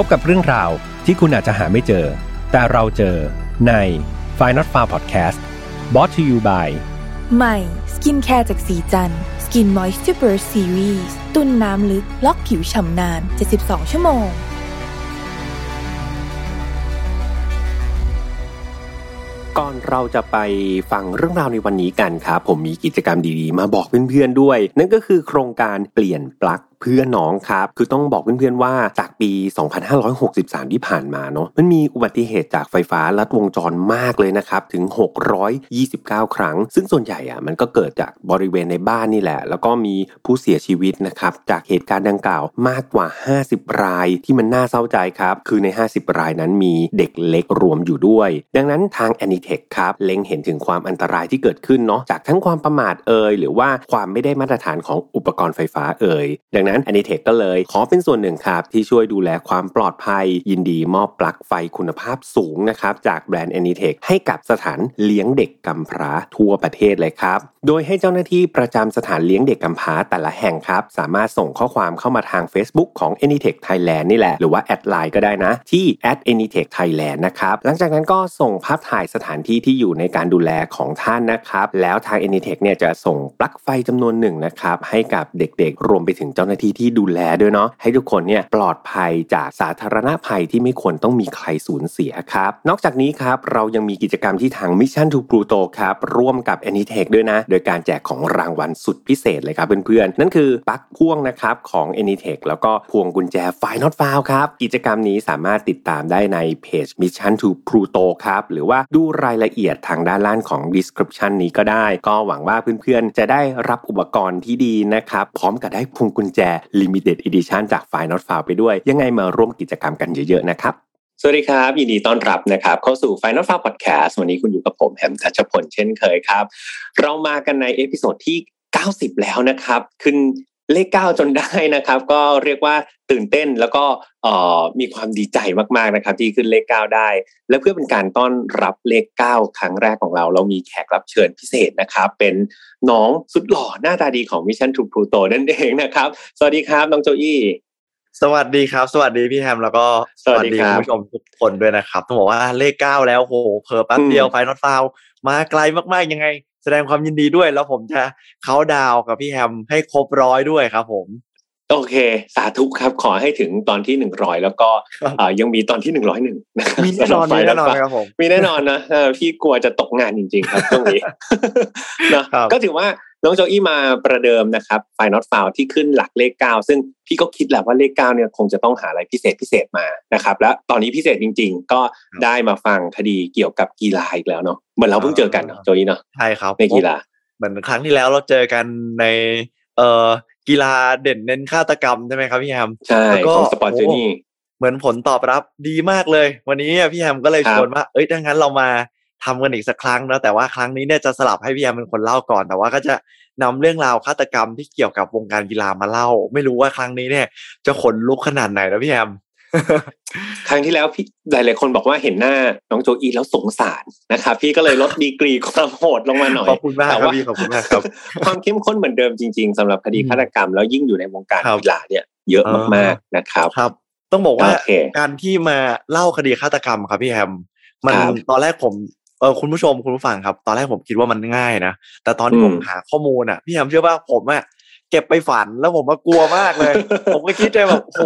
พบกับเรื่องราวที่คุณอาจจะหาไม่เจอ แต่เราเจอใน f i n a l f a r Podcast brought to you by ใหม่ skincare จากศรีจันทร์ Skin Moisture Burst Series ตุนน้ำลึก ล็อกผิวฉ่ำนาน 72 ชั่วโมง ก่อนเราจะไปฟังเรื่องราวในวันนี้กันครับ ผมมีกิจกรรมดีๆ มาบอกเพื่อนๆด้วย นั่นก็คือโครงการเปลี่ยนปลั๊ก เพื่อนน้องครับ คือต้องบอกเพื่อนๆว่าจากปี 2563 ที่ผ่านมาเนาะมันมีอุบัติเหตุจากไฟฟ้าลัดวงจรมากเลยนะครับ ถึง 629 ครั้ง ซึ่งส่วนใหญ่อะมันก็เกิดจากบริเวณในบ้านนี่แหละ แล้วก็มีผู้เสียชีวิตนะครับ จากเหตุการณ์ดังกล่าวมากกว่า 50 รายที่มันน่าเศร้าใจครับ คือใน 50 รายนั้นมีเด็กเล็กรวมอยู่ด้วย ดังนั้นทาง a n i t e c h ครับเล็งเห็นถึงความอันตรายที่เกิดขึ้นเนาะจากทั้งความประมาทเอ่ยหรือว่าความไม่ได้มาตรฐานของอุปกรณ์ไฟฟ้าเอ่ยดังนั้น a n i t e c h ก็เลย ขอเป็นส่วนหนึ่งครับ ที่ช่วยดูแลความปลอดภัย ยินดีมอบปลั๊กไฟคุณภาพสูงนะครับ จากแบรนด์ a n i t e c h ให้กับสถานเลี้ยงเด็กกำพร้าทั่วประเทศเลยครับ โดยให้เจ้าหน้าที่ประจำสถานเลี้ยงเด็กกำพร้าแต่ละแห่งครับ สามารถส่งข้อความเข้ามาทาง Facebook ของ a n i t e c h Thailand นี่แหละ หรือว่าแอดไลน์ก็ได้นะ ที่ a n i t e c h Thailand นะครับ หลังจากนั้นก็ส่งภาพถ่ายสถานที่ที่อยู่ในการดูแลของท่านนะครับ แล้วทาง a n i t e c h เนี่ยจะส่งปลั๊กไฟจำนวนหนึ่งนะครับให้กับเด็กๆ รวมไปถึงเจ้าหน้าที่ที่ดูแลด้วยเนาะให้ทุกคนเนี่ยปลอดภัยจากสาธารณภัยที่ไม่ควรต้องมีใครสูญเสียครับ นอกจากนี้ครับเรายังมีกิจกรรมที่ทาง Mission to Pluto ครับร่วมกับ a n i t e c h ด้วยนะ โดยการแจกของรางวัลสุดพิเศษเลยครับเพื่อนๆ นั่นคือปลั๊กพ่วงนะครับของ a n i t e c h แล้วก็พวงกุญแจไฟ not found ครับ กิจกรรมนี้สามารถติดตามได้ในเพจ Mission to Pluto ครับหรือว่าดูรายละเอียดทางด้านล่างของ description นี้ก็ได้ ก็หวังว่าเพื่อนๆ จะได้รับอุปกรณ์ที่ดีนะครับพร้อมกับได้พวงกุญแจ limited edition จากไฟ not found ไปด้วย ยังไงมาร่วมกิจกรรมกันเยอะๆนะครับสวัสดีครับ ยินดีต้อนรับนะครับ เข้าสู่ Final f a r Podcast วันนี้คุณอยู่กับผมแฮมทัชพลเช่นเคยครับ เรามากันใน episode ที่ 90 แล้วนะครับ ขึ้น เลข9จนได้นะครับ ก็เรียกว่าตื่นเต้นแล้วก็มีความดีใจมากๆนะครับ ที่ขึ้นเลข9ได้ และเพื่อเป็นการต้อนรับเลข9ครั้งแรกของเรา เรามีแขกรับเชิญพิเศษนะครับ เป็นน้องสุดหล่อหน้าตาดีของ Mission to Pluto นั่นเองนะครับ สวัสดีครับน้องโจอี้สวัสดีครับ สวัสดีพี่แฮมแล้วก็สวัสดีครับคุณผู้ชมทุกคนด้วยนะครับ ต้องบอกว่าเลขเก้าแล้วโหเพอแป๊บเดียวไฟนอตฟาวมาไกลมากๆยังไง แสดงความยินดีด้วย แล้วผมจะเขาดาวกับพี่แฮมให้ครบร้อยด้วยครับ ผมโอเค สาธุครับ ขอให้ถึงตอนที่หนึ่งร้อยแล้วก็ยังมีตอนที่หนึ่งร้อยหนึ่งนะครับมีแน่นอนมีแน่นอนครับผมมีแน่นอนนะพี่กลัวจะตกงานจริง ๆ ครับช่วงนี้นะก็ถือว่า น้องโจอี้มาประเดิมนะครับไฟนอตฟาวที่ขึ้นหลักเลขเก้าซึ่งพี่ก็คิดแหละว่าเลขเก้าเนี่ยคงจะต้องหาอะไรพิเศษพิเศษมานะครับ และตอนนี้พิเศษจริง ๆ ก็ได้มาฟังคดีเกี่ยวกับกีฬาอีกแล้วเนาะเหมือนเราเพิ่งเจอกันเนาะโจอี้เนาะใช่ครับในกีฬาเหมือนครั้งที่แล้วเราเจอกันในเอ่อกีฬาเด่นเน้นฆาตกรรมใช่ไหมครับพี่แฮมใช่แล้วก็ของสปอร์ตเจนี่เหมือนผลตอบรับดีมากเลย วันนี้พี่แฮมก็เลยครับชวนว่าเอ้ยถ้างั้นเรามา ทำกันอีกสักครั้งนะแต่ว่าครั้งนี้เนี่ยจะสลับให้พี่แฮมเป็นคนเล่าก่อน แต่ว่าก็จะนำเรื่องราวฆาตกรรมที่เกี่ยวกับวงการกีฬามาเล่า ไม่รู้ว่าครั้งนี้เนี่ย จะขนลุกขนาดไหนนะพี่แฮมครั้งที่แล้วพี่หลายๆคนบอกว่าเห็นหน้าน้องโจอี้แล้วสงสารนะครับพี่ก็เลยลดดีกรีความโหดลงมาหน่อยขอบคุณมากแต่ครับว่าพี่ขอบคุณมากครับความเข้มข้นเหมือนเดิมจริง ๆสำหรับคดีอืมฆาตกรรมแล้วยิ่งอยู่ในวงการครับกีฬาเนี่ย เยอะมากๆนะครับครับ ต้องบอกว่าโอเคการที่มาเล่าคดีฆาตกรรมครับพี่แฮมมันครับตอนแรกผม เออคุณผู้ชมคุณผู้ฟังครับ ตอนแรกผมคิดว่ามันง่ายนะ แต่ตอนที่อืมผมหาข้อมูลอะ พี่แฮมเชื่อว่าผมอะเก็บไปฝันแล้วผมมากลัวมากเลย ผมก็คิดใจแบบโห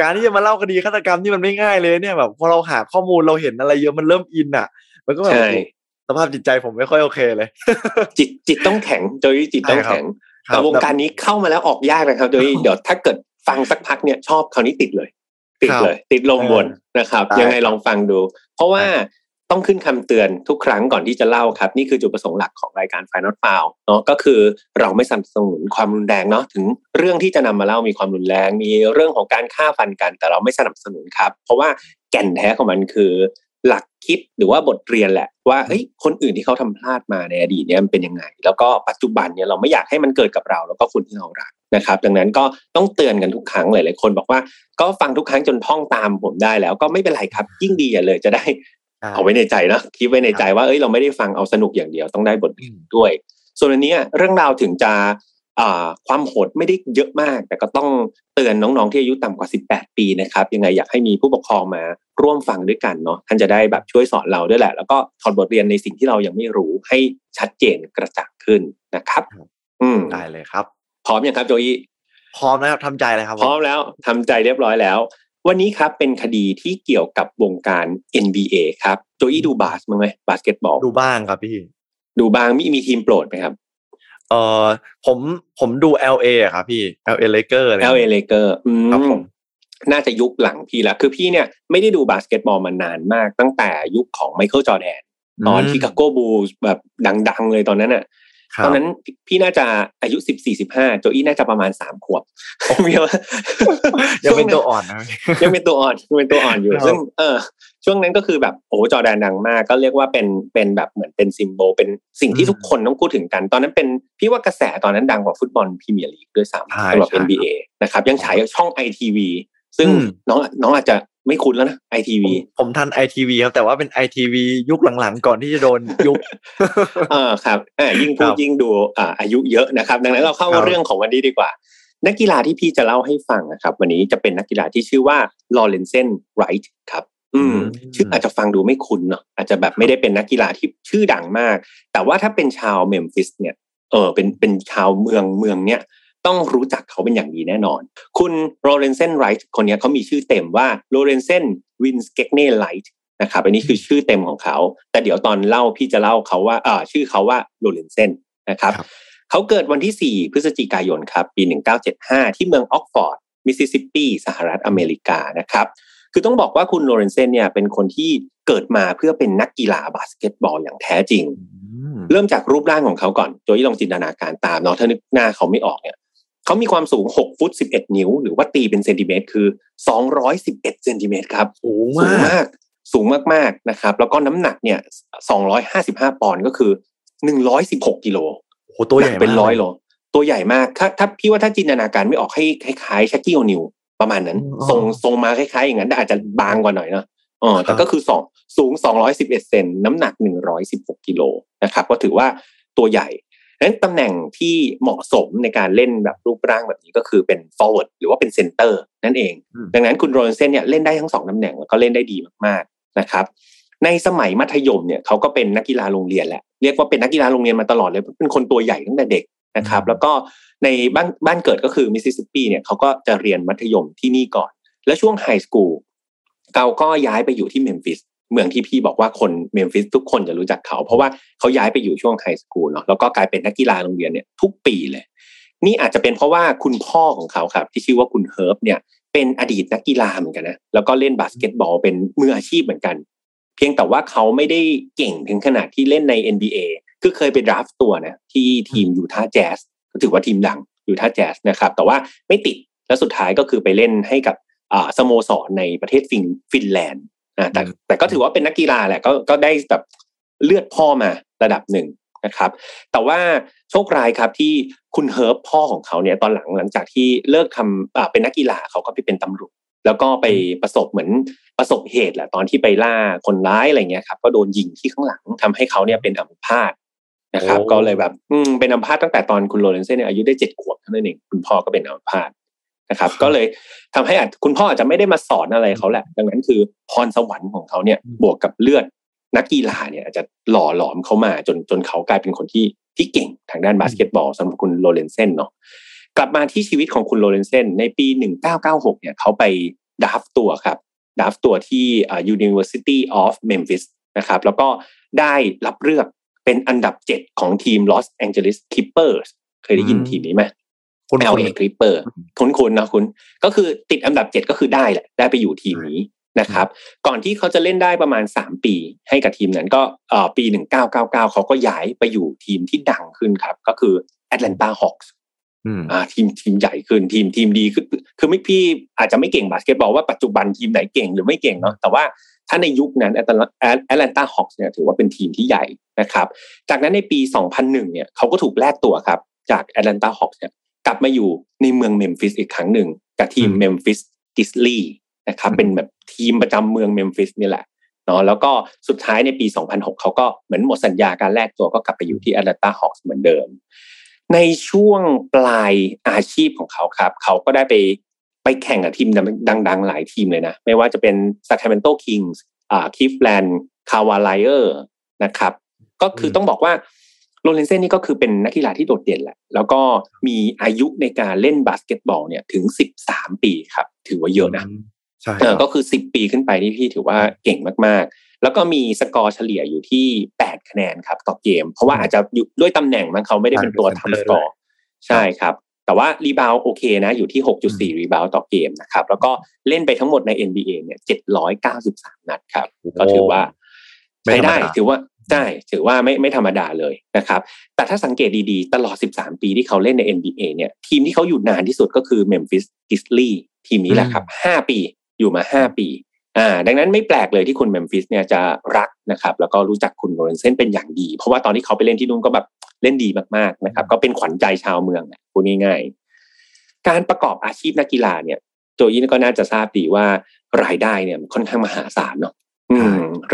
การที่จะมาเล่าคดีฆาตกรรมที่มันไม่ง่ายเลยเนี่ยแบบพอเราหาข้อมูลเราเห็นอะไรเยอะมันเริ่มอินอะ มันก็แบบใช่สภาพจิตใจผมไม่ค่อยโอเคเลย จิตจิตต้องแข็งโจอี้จิตต้องแข็งครัแต่บวงการนี้เข้ามาแล้วออกยากนะครับโจอี้เดี๋ยวถ้าเกิดฟังสักพักเนี่ยชอบคราวนี้ติดเลย ติดครับเลย ติดลมบนนะครับได้ยังไงลองฟังดู เพราะว่าได้ ต้องขึ้นคำเตือนทุกครั้งก่อนที่จะเล่าครับ นี่คือจุดประสงค์หลักของรายการ Final f i l เนาะก็คือเราไม่สนับสนุนความรุนแรงเนาะถึงเรื่องที่จะนำมาเล่ามีความรุนแรง มีเรื่องของการฆ่าฟันกัน แต่เราไม่สนับสนุนครับ เพราะว่าแก่นแท้ของมันคือ หลักคิดหรือว่าบทเรียนแหละ ว่าเฮ้ยคนอื่นที่เขาทำพลาดมาในอดีตเนี่ยมันเป็นยังไง แล้วก็ปัจจุบันเนี่ยเราไม่อยากให้มันเกิดกับเรา แล้วก็คนที่เรารักนะครับ ดังนั้นก็ต้องเตือนกันทุกครั้งหลาย ๆ คนบอกว่าก็ฟังทุกครั้งจนท่องตามผมได้แล้วก็ไม่เป็นไรครับ ยิ่งดีอย่าเลยจะได้ เอาไว้ในใจนะคิดไว้ในใจว่าเอ้ยเราไม่ได้ฟังเอาสนุกอย่างเดียวต้องได้บทเรียนด้วย ส่วนอันเนี้ยเรื่องราวถึงจะความโหดไม่ได้เยอะมาก แต่ก็ต้องเตือนน้องๆที่อายุต่ำกว่า 18 ปีนะครับ ยังไงอยากให้มีผู้ปกครองมาร่วมฟังด้วยกันเนาะท่านจะได้แบบช่วยสอนเราด้วยแหละ แล้วก็ถอดบทเรียนในสิ่งที่เรายังไม่รู้ให้ชัดเจนกระจ่างขึ้นนะครับ อืมได้เลยครับ พร้อมยังครับโจยี่พร้อมแล้วทำใจเลยครับ พร้อมแล้วทำใจเรียบร้อยแล้ว วันนี้ครับเป็นคดีที่เกี่ยวกับวงการ NBA ครับโจอี้ดูบาสบ้างไหมบาสเกตบอลดูบ้างครับพี่ ดูบ้างมีมีทีมโปรดไหมครับเออผมผมดู LA อะครับพี่ LA Laker LA Laker ครับผมน่าจะยุคหลังพี่แล้วคือพี่เนี่ยไม่ได้ดูบาสเกตบอลมานานมาก ตั้งแต่ยุคของไมเคิลจอร์แดนตอน Chicago Bulls แบบดัง ๆ เลยตอนนั้นอะ ตอนนั้นพี่น่าจะอายุสิบสี่สิบห้าโจอี้น่าจะประมาณสามขวบยังเป็นตัวอ่อนนะยังเป็นตัวอ่อนยังเป็นตัวอ่อนอยู่ ซึ่งเออช่วงนั้นก็คือแบบโอ้จอแดนดังมาก ก็เรียกว่าเป็นเป็นแบบเหมือนเป็นซิมโบลเป็นสิ่งที่ทุกคนต้องพูดถึงกัน ตอนนั้นเป็นพี่ว่ากระแสตอนนั้นดังกว่าฟุตบอลพรีเมียร์ลีกด้วยซ้ำสำหรับ NBA นะครับยังฉายช่องไอทีวี ซึ่งน้องน้องอาจจะไม่คุ้นแล้วนะไอทีวีผมทันไอทีวีครับแต่ว่าเป็นไอทีวียุคหลังๆ ก่อนที่จะโดนยุคเออครับอ่ายิ่งพูดยิ่งดูอ่าอายุเยอะนะครับ ดังนั้นเราเข้าเรื่องของวันนี้ดีกว่า นักกีฬาที่พี่จะเล่าให้ฟังนะครับ วันนี้จะเป็นนักกีฬาที่ชื่อว่า Lorenzen Wright ครับอืมชื่ออาจจะฟังดูไม่คุ้นเนาะอาจจะแบบไม่ได้เป็นนักกีฬาที่ชื่อดังมาก แต่ว่าถ้าเป็นชาวเมมฟิสเนี่ยเออเป็นเป็นชาวเมืองเมืองเนี้ย ต้องรู้จักเขาเป็นอย่างดีแน่นอน คุณ Lorenzen Wright คนนี้เขามีชื่อเต็มว่า Lorenzen Vern-Gagne Wright นะครับอันนี้คือชื่อเต็มของเขา แต่เดี๋ยวตอนเล่าพี่จะเล่าเขาว่าอ่าชื่อเขาว่า Lorenzenนะครับเขาเกิดวันที่ 4 พฤศจิกายนครับ ปี 1975 ที่เมืองออกซ์ฟอร์ดมิสซิสซิปปีสหรัฐอเมริกานะครับคือต้องบอกว่าคุณ Lorenzen เนี่ยเป็นคนที่เกิดมาเพื่อเป็นนักกีฬาบาสเกตบอลอย่างแท้จริง เริ่มจากรูปร่างของเขาก่อนโดยลองจินตนาการตามเนาะถ้านึกหน้าเขาไม่ออกเนี่ย เขามีความสูง 6 ฟุต 11 นิ้ว หรือว่าตีเป็นเซนติเมตรคือ 211เซนติเมตรครับสูงมาก สูงมากๆนะครับ แล้วก็น้ำหนักเนี่ย 255 ปอนด์ก็คือ 116 กิโลโอ้ตัวใหญ่เป็นร้อยโล ตัวใหญ่มาก ถ้าถ้าพี่ว่าถ้าจินตนาการไม่ออกให้คล้ายๆชักกี้โอนิวประมาณนั้นทรงทรงมาคล้ายๆ อย่างนั้นแต่อาจจะบางกว่าหน่อยเนาะอ๋อแต่ก็คือสองสูง 211 เซนน้ำหนัก 116 กิโลนะครับ ก็ถือว่าตัวใหญ่ นั้นตำแหน่งที่เหมาะสมในการเล่นแบบรูปร่างแบบนี้ก็คือเป็น forward หรือว่าเป็น center นั่นเอง ดังนั้นคุณโรนเซนเนี่ยเล่นได้ทั้งสองตำแหน่งแล้วก็เล่นได้ดีมากๆนะครับ ในสมัยมัธยมเนี่ยเขาก็เป็นนักกีฬาโรงเรียนแหละเรียกว่าเป็นนักกีฬาโรงเรียนมาตลอดเลยเป็นคนตัวใหญ่ตั้งแต่เด็กนะครับแล้วก็ในบ้านบ้านเกิดก็คือมิสซิสซิปปีเนี่ยเขาก็จะเรียนมัธยมที่นี่ก่อน แล้วช่วง high school เขาก็ย้ายไปอยู่ที่เมมฟิส เมืองที่พี่บอกว่าคนเมมฟิสทุกคนจะรู้จักเขา เพราะว่าเขาย้ายไปอยู่ช่วง high school เนาะแล้วก็กลายเป็นนักกีฬาโรงเรียนเนี่ยทุกปีเลย นี่อาจจะเป็นเพราะว่าคุณพ่อของเขาครับ ที่ชื่อว่าคุณเฮิร์บเนี่ยเป็นอดีตนักกีฬาเหมือนกันนะแล้วก็เล่นบาสเกตบอลเป็นมืออาชีพเหมือนกัน เพียงแต่ว่าเขาไม่ได้เก่งถึงขนาดที่เล่นใน NBA คือเคยไป draft ตัวนะที่ทีม Utah Jazz ก็ถือว่าทีมดัง Utah Jazz นะครับ แต่ว่าไม่ติดแล้วสุดท้ายก็คือไปเล่นให้กับสโมสรในประเทศฟินแลนด์ แต่แต่ก็ถือว่าเป็นนักกีฬาแหละก็ก็ได้แบบเลือดพ่อมาระดับหนึ่งนะครับ แต่ว่าโชคร้ายครับที่คุณเฮิร์บพ่อของเขาเนี่ยตอนหลังหลังจากที่เลิกทำอ่าเป็นนักกีฬาเขาก็ไปเป็นตำรวจแล้วก็ไปประสบเหมือนประสบเหตุแหละตอนที่ไปล่าคนร้ายอะไรเงี้ยครับก็โดนยิงที่ข้างหลังทำให้เขาเนี่ยเป็นอัมพาตนะครับ ก็เลยแบบ อืมเป็นอัมพาตตั้งแต่ตอนคุณโรเลนเซ่เนี่ยอายุได้เจ็ดขวบเท่านั้นเองคุณพ่อก็เป็นอัมพาตะครับ ก็เลยทำให้อาจคุณพ่ออาจจะไม่ได้มาสอนอะไรเขาแหละ ดังนั้นคือพรสวรรค์ของเขาเนี่ยบวกกับเลือดนักกีฬาเนี่ยอาจจะหล่อหลอมเขามาจนจนเขากลายเป็นคนที่ที่เก่งทางด้านบาสเกตบอลสำหรับคุณ Lorenzen เนาะกลับมาที่ชีวิตของคุณ Lorenzen ในปี 1996 เนี่ยเขาไป draft ตัวครับ draft ตัวที่ University of Memphis นะครับแล้วก็ได้รับเลือกเป็นอันดับ 7 ของทีม Los Angeles Clippers เคยได้ยินทีมนี้ไหม คุณ LA Clipper คุณคุณนะคุณก็คือติดอันดับเจ็ดก็คือได้แหละได้ไปอยู่ทีมนี้นะครับ ก่อนที่เขาจะเล่นได้ประมาณสามปี ให้กับทีมนั้นก็ปีหนึ่งเก้าเก้าเก้าเขาก็ย้ายไปอยู่ทีมที่ดังขึ้นครับ ก็คือ Atlanta Hawks อ่าทีมทีมใหญ่ขึ้นทีมทีมดีคือคือไม่พี่อาจจะไม่เก่งบาสเกตบอลว่าปัจจุบันทีมไหนเก่งหรือไม่เก่งเนาะแต่ว่าถ้าในยุคนั้น Atlanta Hawks เนี่ยถือว่าเป็นทีมที่ใหญ่นะครับ จากนั้นในปี 2001 เนี่ยเขาก็ถูกแลกตัวครับ จาก Atlanta Hawks เนี่ย กลับมาอยู่ในเมืองเมมฟิสอีกครั้งหนึ่งกับทีม Memphis Grizzlies นะครับเป็นแบบทีมประจำเมืองเมมฟิสนี่แหละเนาะแล้วก็สุดท้ายในปี 2006 เขาก็เหมือนหมดสัญญาการแลกตัวก็กลับไปอยู่ที่ Atlanta Hawks เหมือนเดิม ในช่วงปลายอาชีพของเขาครับ เขาก็ได้ไปไปแข่งกับทีมดัง ๆ หลายทีมเลยนะ ไม่ว่าจะเป็น Sacramento Kings อ่า Cleveland Cavaliers นะครับ ก็คือต้องบอกว่า Lorenzen นี่ก็คือเป็นนักกีฬาที่โดดเด่นแหละ แล้วก็มีอายุในการเล่นบาสเกตบอลเนี่ยถึงสิบสามปีครับ ถือว่าเยอะนะใช่ก็คือสิบปีขึ้นไปที่พี่ถือว่าเก่งมากๆ แล้วก็มีสกอร์เฉลี่ยอยู่ที่แปดคะแนนครับต่อเกม เพราะว่าอาจจะอยู่ด้วยตำแหน่งมันเขาไม่ได้เป็นตัวทำสกอร์ใช่ครับ แต่ว่า rebound โอเคนะ อยู่ที่หกจุดสี่ rebound ต่อเกมนะครับ แล้วก็เล่นไปทั้งหมดใน NBA เนี่ยเจ็ดร้อยเก้าสิบสามนัดครับ ก็ถือว่าใช้ได้ถือว่า ใช่ถือว่าไม่ไม่ธรรมดาเลยนะครับ แต่ถ้าสังเกตดีๆ ตลอด 13 ปีที่เขาเล่นใน NBA เนี่ยทีมที่เขาอยู่นานที่สุดก็คือ Memphis Grizzlies ทีมนี้แหละครับ5ปีอยู่มา 5 ปีอ่าดังนั้นไม่แปลกเลยที่คุณเมมฟิสเนี่ยจะรักนะครับแล้วก็รู้จักคุณโรนเซนเป็นอย่างดี เพราะว่าตอนที่เขาไปเล่นที่นู่นก็แบบเล่นดีมากๆนะครับ ก็เป็นขวัญใจชาวเมืองพูดง่ายๆการประกอบอาชีพนักกีฬาเนี่ยโจยินก็น่าจะทราบดีว่ารายได้เนี่ยค่อนข้างมหาศาลเนาะ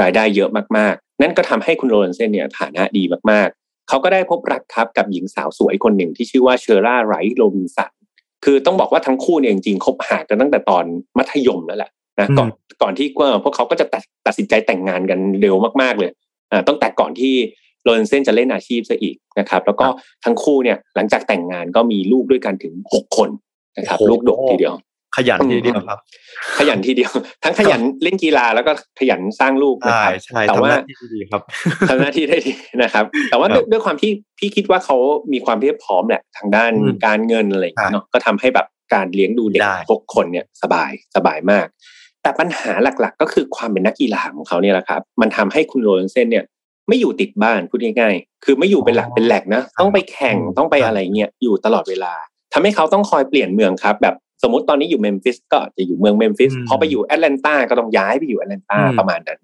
รายได้เยอะมากๆ นั่นก็ทำให้คุณโรนเซนเนี่ยฐานะดีมากๆ เขาก็ได้พบรักครับกับหญิงสาวสวยคนหนึ่งที่ชื่อว่าเชอร่าไรท์โรบินสันคือต้องบอกว่าทั้งคู่เนี่ยจริงๆคบหากันตั้งแต่ตอนมัธยมแล้วแหละนะก่อนก่อนที่พวกเขาก็จะตัดสินใจแต่งงานกันเร็วมากๆเลยอ่าต้องแต่ก่อนที่โรนเซนจะเล่นอาชีพซะอีกนะครับ แล้วก็ทั้งคู่เนี่ยหลังจากแต่งงานก็มีลูกด้วยกันถึงหกคนนะครับ ลูกดกทีเดียว ขยันทีเดียวครับ ขยันทีเดียว ทั้งขยันเล่นกีฬาแล้วก็ขยันสร้างลูกนะครับแต่ว่าดีครับทำหน้าที่ได้ดีนะครับ แต่ว่าด้วยความที่พี่คิดว่าเขามีความเพียบพร้อมแหละทางด้านการเงินอะไรเนาะก็ทำให้แบบการเลี้ยงดูเด็กหกคนเนี่ยสบายสบายมาก แต่ปัญหาหลักๆ ก็คือความเป็นนักกีฬาของเขาเนี่ยแหละครับ มันทำให้คุณโรนเซนเนี่ยไม่อยู่ติดบ้านพูดง่ายๆ คือไม่อยู่เป็นหลักเป็นแหลกนะ ต้องไปแข่งต้องไปอะไรเงี้ยอยู่ตลอดเวลาทำให้เขาต้องคอยเปลี่ยนเมืองครับ แบบ สมมติตอนนี้อยู่เมมฟิสก็จะอยู่เมืองเมมฟิสพอไปอยู่แอตแลนตาก็ต้องย้ายไปอยู่แอตแลนตาประมาณนั้น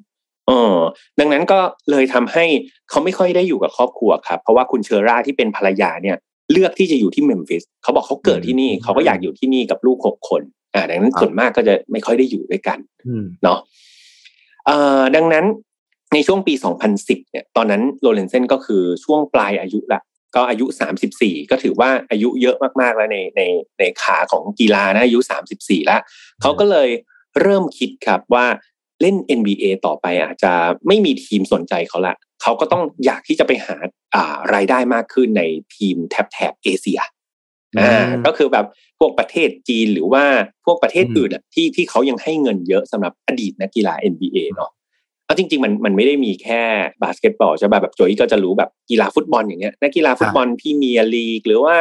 เออดังนั้นก็เลยทำให้เขาไม่ค่อยได้อยู่กับครอบครัวครับ เพราะว่าคุณ Sherra ที่เป็นภรรยาเนี่ย เลือกที่จะอยู่ที่เมมฟิสเขาบอกเขาเกิดที่นี่เขาก็อยากอยู่ที่นี่กับลูกหกคนอ่าดังนั้นส่วนมากก็จะไม่ค่อยได้อยู่ด้วยกันเนาะเอ่อดังนั้นในช่วงปี 2010 เนี่ย ตอนนั้น Lorenzen ก็คือช่วงปลายอายุละ ก็อายุ 34 ก็ถือว่าอายุเยอะมากๆแล้วในในในขาของกีฬานะอายุ 34 แล้วเขาก็เลยเริ่มคิดครับว่าเล่น NBA ต่อไปอาจจะไม่มีทีมสนใจเขาละเขาก็ต้องอยากที่จะไปหาอ่ารายได้มากขึ้นในทีมแถบแถบเอเชียอ่าก็คือแบบพวกประเทศจีนหรือว่าพวกประเทศอื่นที่ที่เขายังให้เงินเยอะสำหรับอดีตนักกีฬา NBA เนาะ เอาจริงๆมันมันไม่ได้มีแค่บาสเกตบอลใช่ป่ะแบบโจอี้ก็จะรู้แบบกีฬาฟุตบอลอย่างเงี้ยนักกีฬาฟุตบอลพรีเมียร์ลีก หรือว่า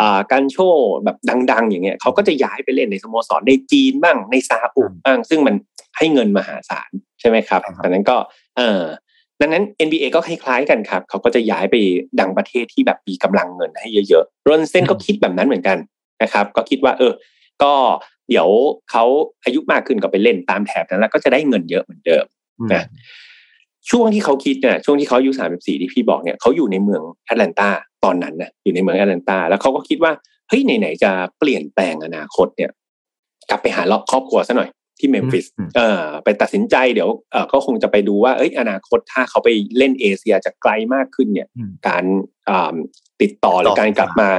อ่ากัลโช่แบบดัง ๆ อย่างเงี้ยเขาก็จะย้ายไปเล่นในสโมสรในจีนบ้างในซาอุบ้าง ซึ่งมันให้เงินมหาศาลใช่ไหมครับดังนั้นก็เออดังนั้น NBA ก็คล้ายๆกันครับเขาก็จะย้ายไปยังประเทศที่แบบมีกำลังเงินให้เยอะๆ Lorenzen ก็คิดแบบนั้นเหมือนกันนะครับ ก็คิดว่า เออ ก็เดี๋ยวเขาอายุมากขึ้นก็ไปเล่นตามแถบนั้นแล้วก็จะได้เงินเยอะเหมือนเดิม นะช่วงที่เขาคิดเนี่ยช่วงที่เขาอายุสามสิบสี่ที่พี่บอกเนี่ยเขาอยู่ในเมืองแอตแลนตาตอนนั้นนะอยู่ในเมืองแอตแลนตาแล้วเขาก็คิดว่าเฮ้ยไหนๆจะเปลี่ยนแปลงอนาคตเนี่ย กลับไปหาครอบครัวซะหน่อยที่เมมฟิสเออไปตัดสินใจเดี๋ยวเออก็คงจะไปดูว่าเอ้ยอนาคตถ้าเขาไปเล่นเอเชียจะไกลมากขึ้นเนี่ย การติดต่อหรือการกลับมา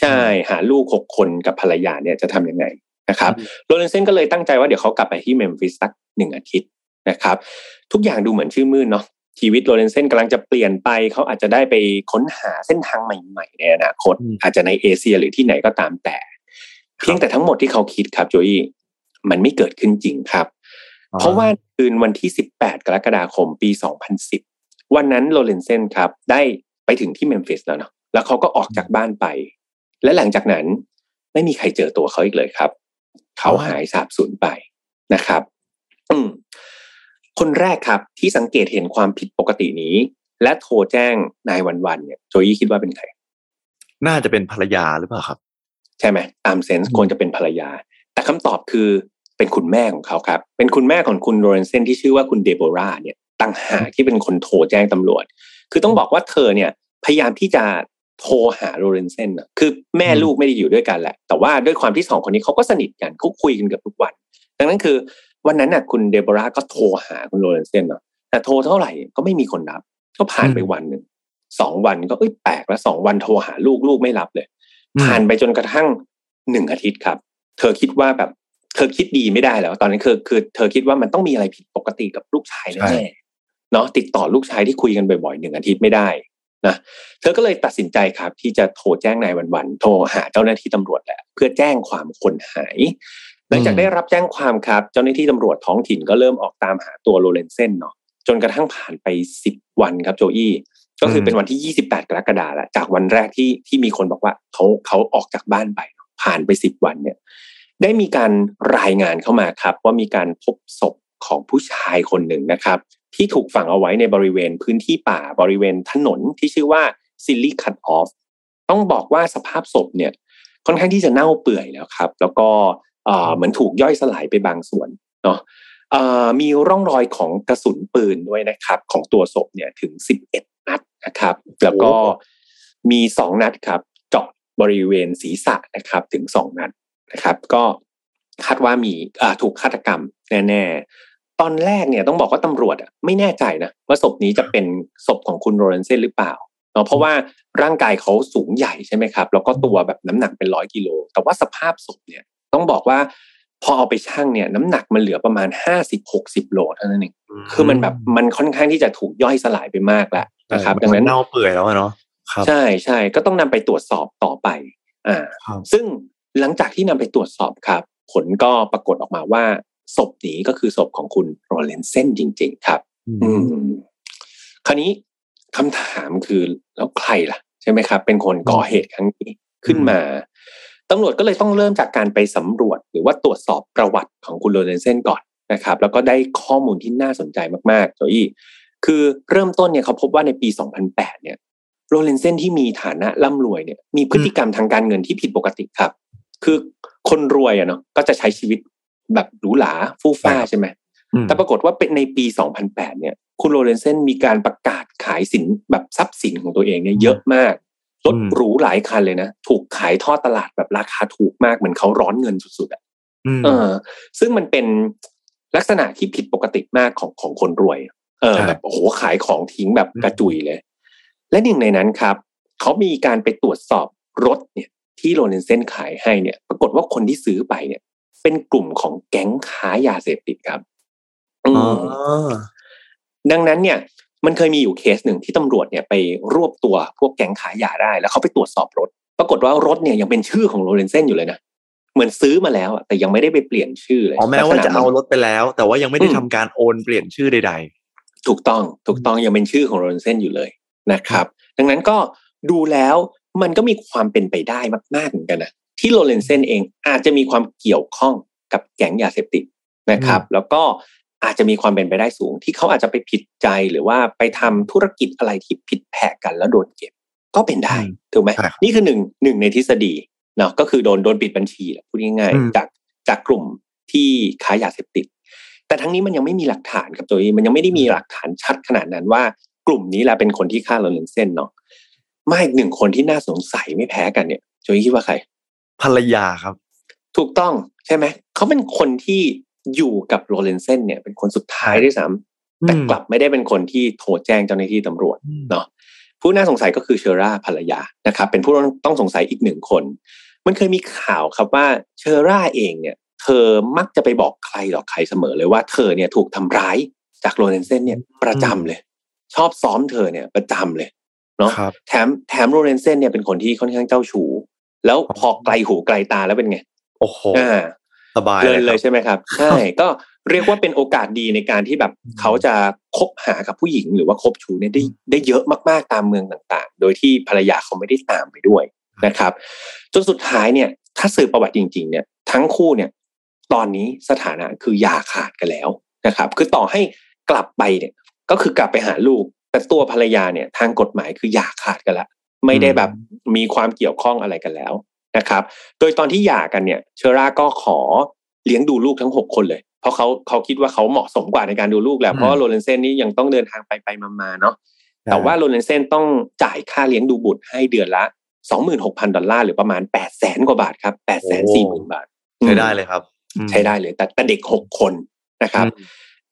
ใช่หาลูกหกคนกับภรรยาเนี่ยจะทํำยังไงนะครับโรเลนเซนก็เลยตั้งใจว่าเดี๋ยวเขากลับไปที่เมมฟิสสักหนึ่งอาทิตย์ นะครับ ทุกอย่างดูเหมือนชื่อมืดเนาะชีวิตโรเลนเซนกำลังจะเปลี่ยนไปเขาอาจจะได้ไปค้นหาเส้นทางใหม่ ๆ ในอนาคต อาจจะในเอเชียหรือที่ไหนก็ตามแต่ เพียงแต่ทั้งหมดที่เขาคิดครับโจยมันไม่เกิดขึ้นจริงครับ เพราะว่าคืนวันที่ 18 กรกฎาคมปี 2010 วันนั้นโรเลนเซนครับ ได้ไปถึงที่เมมฟิสแล้วเนาะแล้วเขาก็ออกจากบ้านไป และหลังจากนั้นไม่มีใครเจอตัวเขาอีกเลยครับ เขาหายสาบสูญไปนะครับ อืม คนแรกครับที่สังเกตเห็นความผิดปกตินี้ และโทรแจ้งนายวันวันเนี่ยโจยี่คิดว่าเป็นใคร น่าจะเป็นภรรยาหรือเปล่าครับ ใช่ไหมตามเซนส์ควรจะเป็นภรรยา แต่คำตอบคือเป็นคุณแม่ของเขาครับ เป็นคุณแม่ของคุณโรเรนเซนที่ชื่อว่าคุณเดโบราเนี่ยตั้งหากที่เป็นคนโทรแจ้งตำรวจ คือต้องบอกว่าเธอเนี่ยพยายามที่จะโทรหาโรเรนเซนคือแม่ลูกไม่ได้อยู่ด้วยกันแหละ แต่ว่าด้วยความที่สองคนนี้เขาก็สนิทกันเขาคุยกันเกือบทุกวัน ดังนั้นคือ วันนั้นน่ะคุณเดโบราก็โทรหาคุณโรเลนเซนเนาะแต่โทรเท่าไหร่ก็ไม่มีคนรับ ก็ผ่านไปวันหนึ่งสองวันก็เอ้ยแปลกแล้วสองวันโทรหาลูกลูกไม่รับเลย ผ่านไปจนกระทั่งหนึ่งอาทิตย์ครับ เธอคิดว่าแบบเธอคิดดีไม่ได้แล้ว ตอนนั้นคือคือเธอคิดว่ามันต้องมีอะไรผิดปกติกับลูกชายแน่ๆเนาะติดต่อลูกชายที่คุยกันบ่อยๆหนึ่งอาทิตย์ไม่ได้นะเธอก็เลยตัดสินใจครับ ที่จะโทรแจ้งนายวันๆโทรหาเจ้าหน้าที่ตำรวจแหละเพื่อแจ้งความคนหาย หลังจากได้รับแจ้งความครับ เจ้าหน้าที่ตำรวจท้องถิ่นก็เริ่มออกตามหาตัวโรเลนเซนเนาะจนกระทั่งผ่านไปสิบวันครับโจอี้ก็คือเป็นวันที่ยี่สิบแปดกรกฎาคมจากวันแรกที่ที่มีคนบอกว่าเขาเขาออกจากบ้านไปผ่านไปสิบวันเนี่ย ได้มีการรายงานเข้ามาครับ ว่ามีการพบศพของผู้ชายคนหนึ่งนะครับ ที่ถูกฝังเอาไว้ในบริเวณพื้นที่ป่าบริเวณถนนที่ชื่อว่าซิลลี่คัตออฟต้องบอกว่าสภาพศพเนี่ย ค่อนข้างที่จะเน่าเปื่อยแล้วครับ แล้วก็ เหมือนถูกย่อยสลายไปบางส่วนเนาะมีร่องรอยของกระสุนปืนด้วยนะครับ ของตัวศพเนี่ยถึงสิบเอ็ดนัดนะครับ แล้วก็มีสองนัดครับเจาะบริเวณศีรษะนะครับถึงสองนัดนะครับ ก็คาดว่ามีถูกฆาตกรรมแน่ๆ ตอนแรกเนี่ยต้องบอกว่าตำรวจไม่แน่ใจนะว่าศพนี้จะเป็นศพของคุณโรเลนเซนหรือเปล่าเนาะเพราะว่าร่างกายเขาสูงใหญ่ใช่ไหมครับ แล้วก็ตัวแบบน้ำหนักเป็นร้อยกิโลแต่ว่าสภาพศพเนี่ย ต้องบอกว่าพอเอาไปชั่งเนี่ยน้ำหนักมันเหลือประมาณห้าสิบหกสิบโลเท่านั้นเองคือมันแบบมันค่อนข้างที่จะถูกย่อยสลายไปมากแล้วนะครับ ดังนั้นเน่าเปื่อยแล้วเนาะใช่ใช่ก็ต้องนำไปตรวจสอบต่อไปอ่าซึ่งหลังจากที่นำไปตรวจสอบครับ ผลก็ปรากฏออกมาว่าศพนี้ก็คือศพของคุณโรเลนเซนจริง ๆ ครับ อืมคราวนี้คำถามคือแล้วใครล่ะ ใช่ไหมครับ เป็นคนก่อเหตุครั้งนี้ขึ้นมา ตำรวจก็เลยต้องเริ่มจากการไปสำรวจ หรือว่าตรวจสอบประวัติของคุณโรเลนเซนก่อนนะครับ แล้วก็ได้ข้อมูลที่น่าสนใจมากๆโจอี้คือเริ่มต้นเนี่ยเขาพบว่าในปี 2008 เนี่ยโรเลนเซนที่มีฐานะร่ำรวยเนี่ยมีพฤติกรรมทางการเงินที่ผิดปกติครับ คือคนรวยอะเนาะก็จะใช้ชีวิตแบบหรูหราฟู่ฟ้าใช่ไหมแต่ปรากฏว่าเป็นในปี 2008 เนี่ย คุณโรเลนเซนมีการประกาศขายสินแบบทรัพย์สินของตัวเองเนี่ยเยอะมาก รถหรูหลายคันเลยนะ ถูกขายทอดตลาดแบบราคาถูกมากเหมือนเขาร้อนเงินสุดๆอะเออ ซึ่งมันเป็นลักษณะที่ผิดปกติมากของของคนรวย เออแบบโอ้โหขายของทิ้งแบบกระจุยเลย และหนึ่งในนั้นครับเขามีการไปตรวจสอบรถเนี่ย ที่โรเลนเซนขายให้เนี่ย ปรากฏว่าคนที่ซื้อไปเนี่ย เป็นกลุ่มของแก๊งค้ายาเสพติดครับดังนั้นเนี่ย มันเคยมีอยู่เคสหนึ่งที่ตำรวจเนี่ยไปรวบตัวพวกแก๊งขายยาได้ แล้วเขาไปตรวจสอบรถ ปรากฏว่ารถเนี่ยยังเป็นชื่อของโรเลนเซนอยู่เลยนะเหมือนซื้อมาแล้วแต่ยังไม่ได้ไปเปลี่ยนชื่อเลยอ๋อแม้ว่าจะเอารถไปแล้ว แต่ว่ายังไม่ได้ทำการโอนเปลี่ยนชื่อใด ๆ ถูกต้องถูกต้องยังเป็นชื่อของโรเลนเซนอยู่เลยนะครับ ดังนั้นก็ดูแล้วมันก็มีความเป็นไปได้มากๆเหมือนกันนะที่โรเลนเซนเองอาจจะมีความเกี่ยวข้องกับแก๊งยาเสพติดนะครับ แล้วก็ อาจจะมีความเป็นไปได้สูง ที่เขาอาจจะไปผิดใจหรือว่าไปทำธุรกิจอะไรที่ผิดแผกกันแล้วโดนเก็บ ก็เป็นได้ถูกไหมนี่คือหนึ่งหนึ่งในทฤษฎีเนาะก็คือโดนโดนปิดบัญชีแหละพูดง่ายๆจากจากกลุ่มที่ค้ายาเสพติด แต่ทั้งนี้มันยังไม่มีหลักฐานครับตัวเองมันยังไม่ได้มีหลักฐานชัดขนาดนั้นว่ากลุ่มนี้แหละเป็นคนที่ฆ่าโรเลนเซนเนาะมาอีกหนึ่งคนที่น่าสงสัยไม่แพ้กันเนี่ยโจยคิดว่าใคร ภรรยาครับ ถูกต้องใช่ไหมเขาเป็นคนที่ อยู่กับโรเลนเซนเนี่ยเป็นคนสุดท้ายด้วยซ้ำแต่กลับไม่ได้เป็นคนที่โทรแจ้งเจ้าหน้าที่ตำรวจเนาะผู้น่าสงสัยก็คือเชอร่าภรรยานะครับ เป็นผู้ต้องสงสัยอีกหนึ่งคน มันเคยมีข่าวครับว่าเชอร่าเองเนี่ย เธอมักจะไปบอกใครหรอกใครเสมอเลยว่าเธอเนี่ยถูกทำร้ายจากโรเลนเซนเนี่ยประจำเลย ชอบซ้อมเธอเนี่ยประจำเลยเนาะแถมแถมโรเลนเซนเนี่ยเป็นคนที่ค่อนข้างเจ้าชู้แล้วพอไกลหูไกลตาแล้วเป็นไง โอ้โห สบายเลยเลยใช่ไหมครับใช่ก็เรียกว่าเป็นโอกาสดีในการที่แบบเขาจะคบหากับผู้หญิงหรือว่าคบชูเนี่ยได้ได้เยอะมากๆตามเมืองต่างๆ โดยที่ภรรยาเขาไม่ได้ตามไปด้วยนะครับ จนสุดท้ายเนี่ย ถ้าสืบประวัติจริง ๆ เนี่ย ทั้งคู่เนี่ย ตอนนี้สถานะคืออย่าขาดกันแล้วนะครับ คือต่อให้กลับไปเนี่ย ก็คือกลับไปหาลูก แต่ตัวภรรยาเนี่ย ทางกฎหมายคืออย่าขาดกันละไม่ได้แบบมีความเกี่ยวข้องอะไรกันแล้ว นะครับ โดยตอนที่หย่ากันเนี่ย เชอร่าก็ขอเลี้ยงดูลูกทั้งหกคนเลย เพราะเขาเขาคิดว่าเขาเหมาะสมกว่าในการดูลูกแหละเพราะโรเลนเซนนี่ยังต้องเดินทางไปไปมาๆเนาะแต่ว่าโรเลนเซนต้องจ่ายค่าเลี้ยงดูบุตรให้เดือนละสองหมื่นหกพันดอลลาร์หรือประมาณแปดแสนกว่าบาทครับแปดแสนสี่หมื่นบาทใช้ได้เลยครับ ใช้ได้เลย แต่แต่เด็กหกคนนะครับ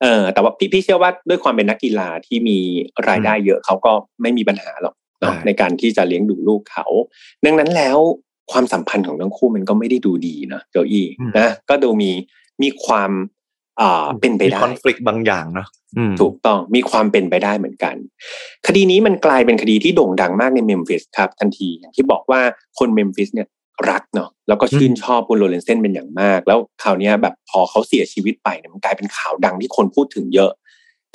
เออแต่ว่าพี่พี่เชื่อว่าด้วยความเป็นนักกีฬาที่มีรายได้เยอะเขาก็ไม่มีปัญหาหรอกเนาะในการที่จะเลี้ยงดูลูกเขา ดังนั้นแล้ว ความสัมพันธ์ของทั้งคู่มันก็ไม่ได้ดูดีนะโจอี้นะก็ดูมีมีความอ่าเป็นไปได้ conflict บางอย่างเนาะถูกต้องมีความเป็นไปได้เหมือนกัน คดีนี้มันกลายเป็นคดีที่โด่งดังมากในเมมฟิสครับ ทันทีอย่างที่บอกว่าคนเมมฟิสเนี่ยรักเนาะแล้วก็ชื่นชอบคุณโรเลนเซนเป็นอย่างมาก แล้วคราวนี้แบบพอเขาเสียชีวิตไปเนี่ยมันกลายเป็นข่าวดังที่คนพูดถึงเยอะ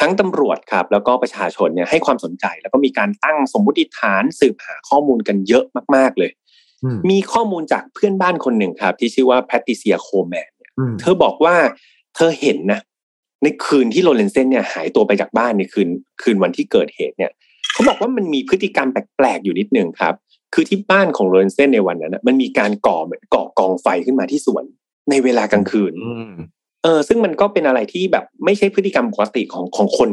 ทั้งตำรวจครับ แล้วก็ประชาชนเนี่ยให้ความสนใจ แล้วก็มีการตั้งสมมติฐานสืบหาข้อมูลกันเยอะมาก ๆเลย มีข้อมูลจากเพื่อนบ้านคนหนึ่งครับ ที่ชื่อว่าแพตติเซียโคแมนเธอบอกว่าเธอเห็นนะในคืนที่โรเลนเซนเนี่ยหายตัวไปจากบ้านในคืนคืนวันที่เกิดเหตุเนี่ยเขาบอกว่ามันมีพฤติกรรมแปลกๆอยู่นิดนึงครับ คือที่บ้านของโรเลนเซนในวันนั้นมันมีการก่อเหมือนก่อกองไฟขึ้นมาที่สวนในเวลากลางคืนเออซึ่งมันก็เป็นอะไรที่แบบไม่ใช่พฤติกรรมปกติของของคน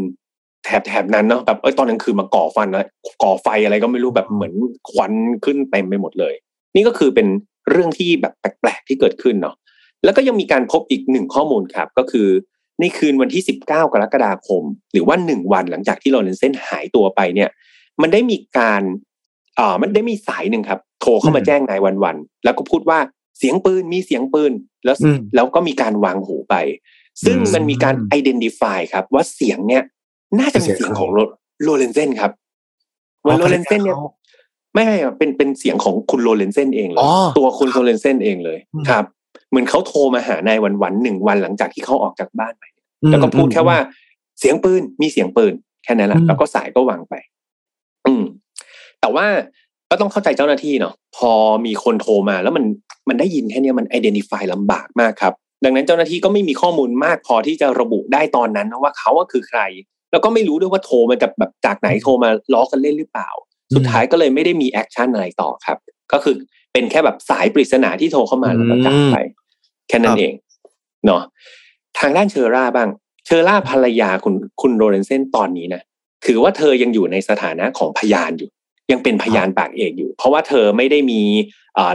แถบแถบนั้นเนาะแบบเออตอนกลางคืนมาก่อฟืนนะก่อไฟอะไรก็ไม่รู้แบบเหมือนควันขึ้นเต็มไปหมดเลย นี่ก็คือเป็นเรื่องที่แบบแปลกๆที่เกิดขึ้นเนาะแล้วก็ยังมีการพบอีกหนึ่งข้อมูลครับ ก็คือในคืนวันที่ 19 กรกฎาคม หรือว่าหนึ่งวันหลังจากที่โรเลนเซนหายตัวไปเนี่ย มันได้มีการอ่ามันได้มีสายหนึ่งครับ โทรเข้ามาแจ้งนายวันวัน แล้วก็พูดว่าเสียงปืนมีเสียงปืนแล้วแล้วก็มีการวางหูไป ซึ่งมันมีการไอดีนิฟายครับ ว่าเสียงเนี่ย น่าจะเป็นเสียงของโรเลนเซนครับว่าโรเลนเซนเนี่ย ไม่ไม่เป็นเป็นเสียงของคุณโรเลนเซนเองเลย ตัวคุณโรเลนเซนเองเลยครับ เหมือนเขาโทรมาหา nine one one หนึ่งวันหลังจากที่เขาออกจากบ้านไปแล้วก็พูดแค่ว่าเสียงปืนมีเสียงปืนแค่นั้นแหละแล้วก็สายก็วางไป อืม แต่ว่าก็ต้องเข้าใจเจ้าหน้าที่เนาะพอมีคนโทรมาแล้วมันมันได้ยินแค่นี้มัน identify ลำบากมากครับ ดังนั้นเจ้าหน้าที่ก็ไม่มีข้อมูลมากพอที่จะระบุได้ตอนนั้นนะว่าเขาคือใคร แล้วก็ไม่รู้ด้วยว่าโทรมาจากแบบจากไหนโทรมาล้อกันเล่นหรือเปล่า สุดท้ายก็เลยไม่ได้มี action อะไรต่อครับ ก็คือเป็นแค่แบบสายปริศนาที่โทรเข้ามาแล้วก็จากไป แค่นั้นเองเนาะทางด้านเชอร่าบ้าง เชอร่าภรรยาคุณคุณโรเลนเซนตอนนี้นะถือว่าเธอยังอยู่ในสถานะของพยานอยู่ ยังเป็นพยานปากเอกอยู่ เพราะว่าเธอไม่ได้มี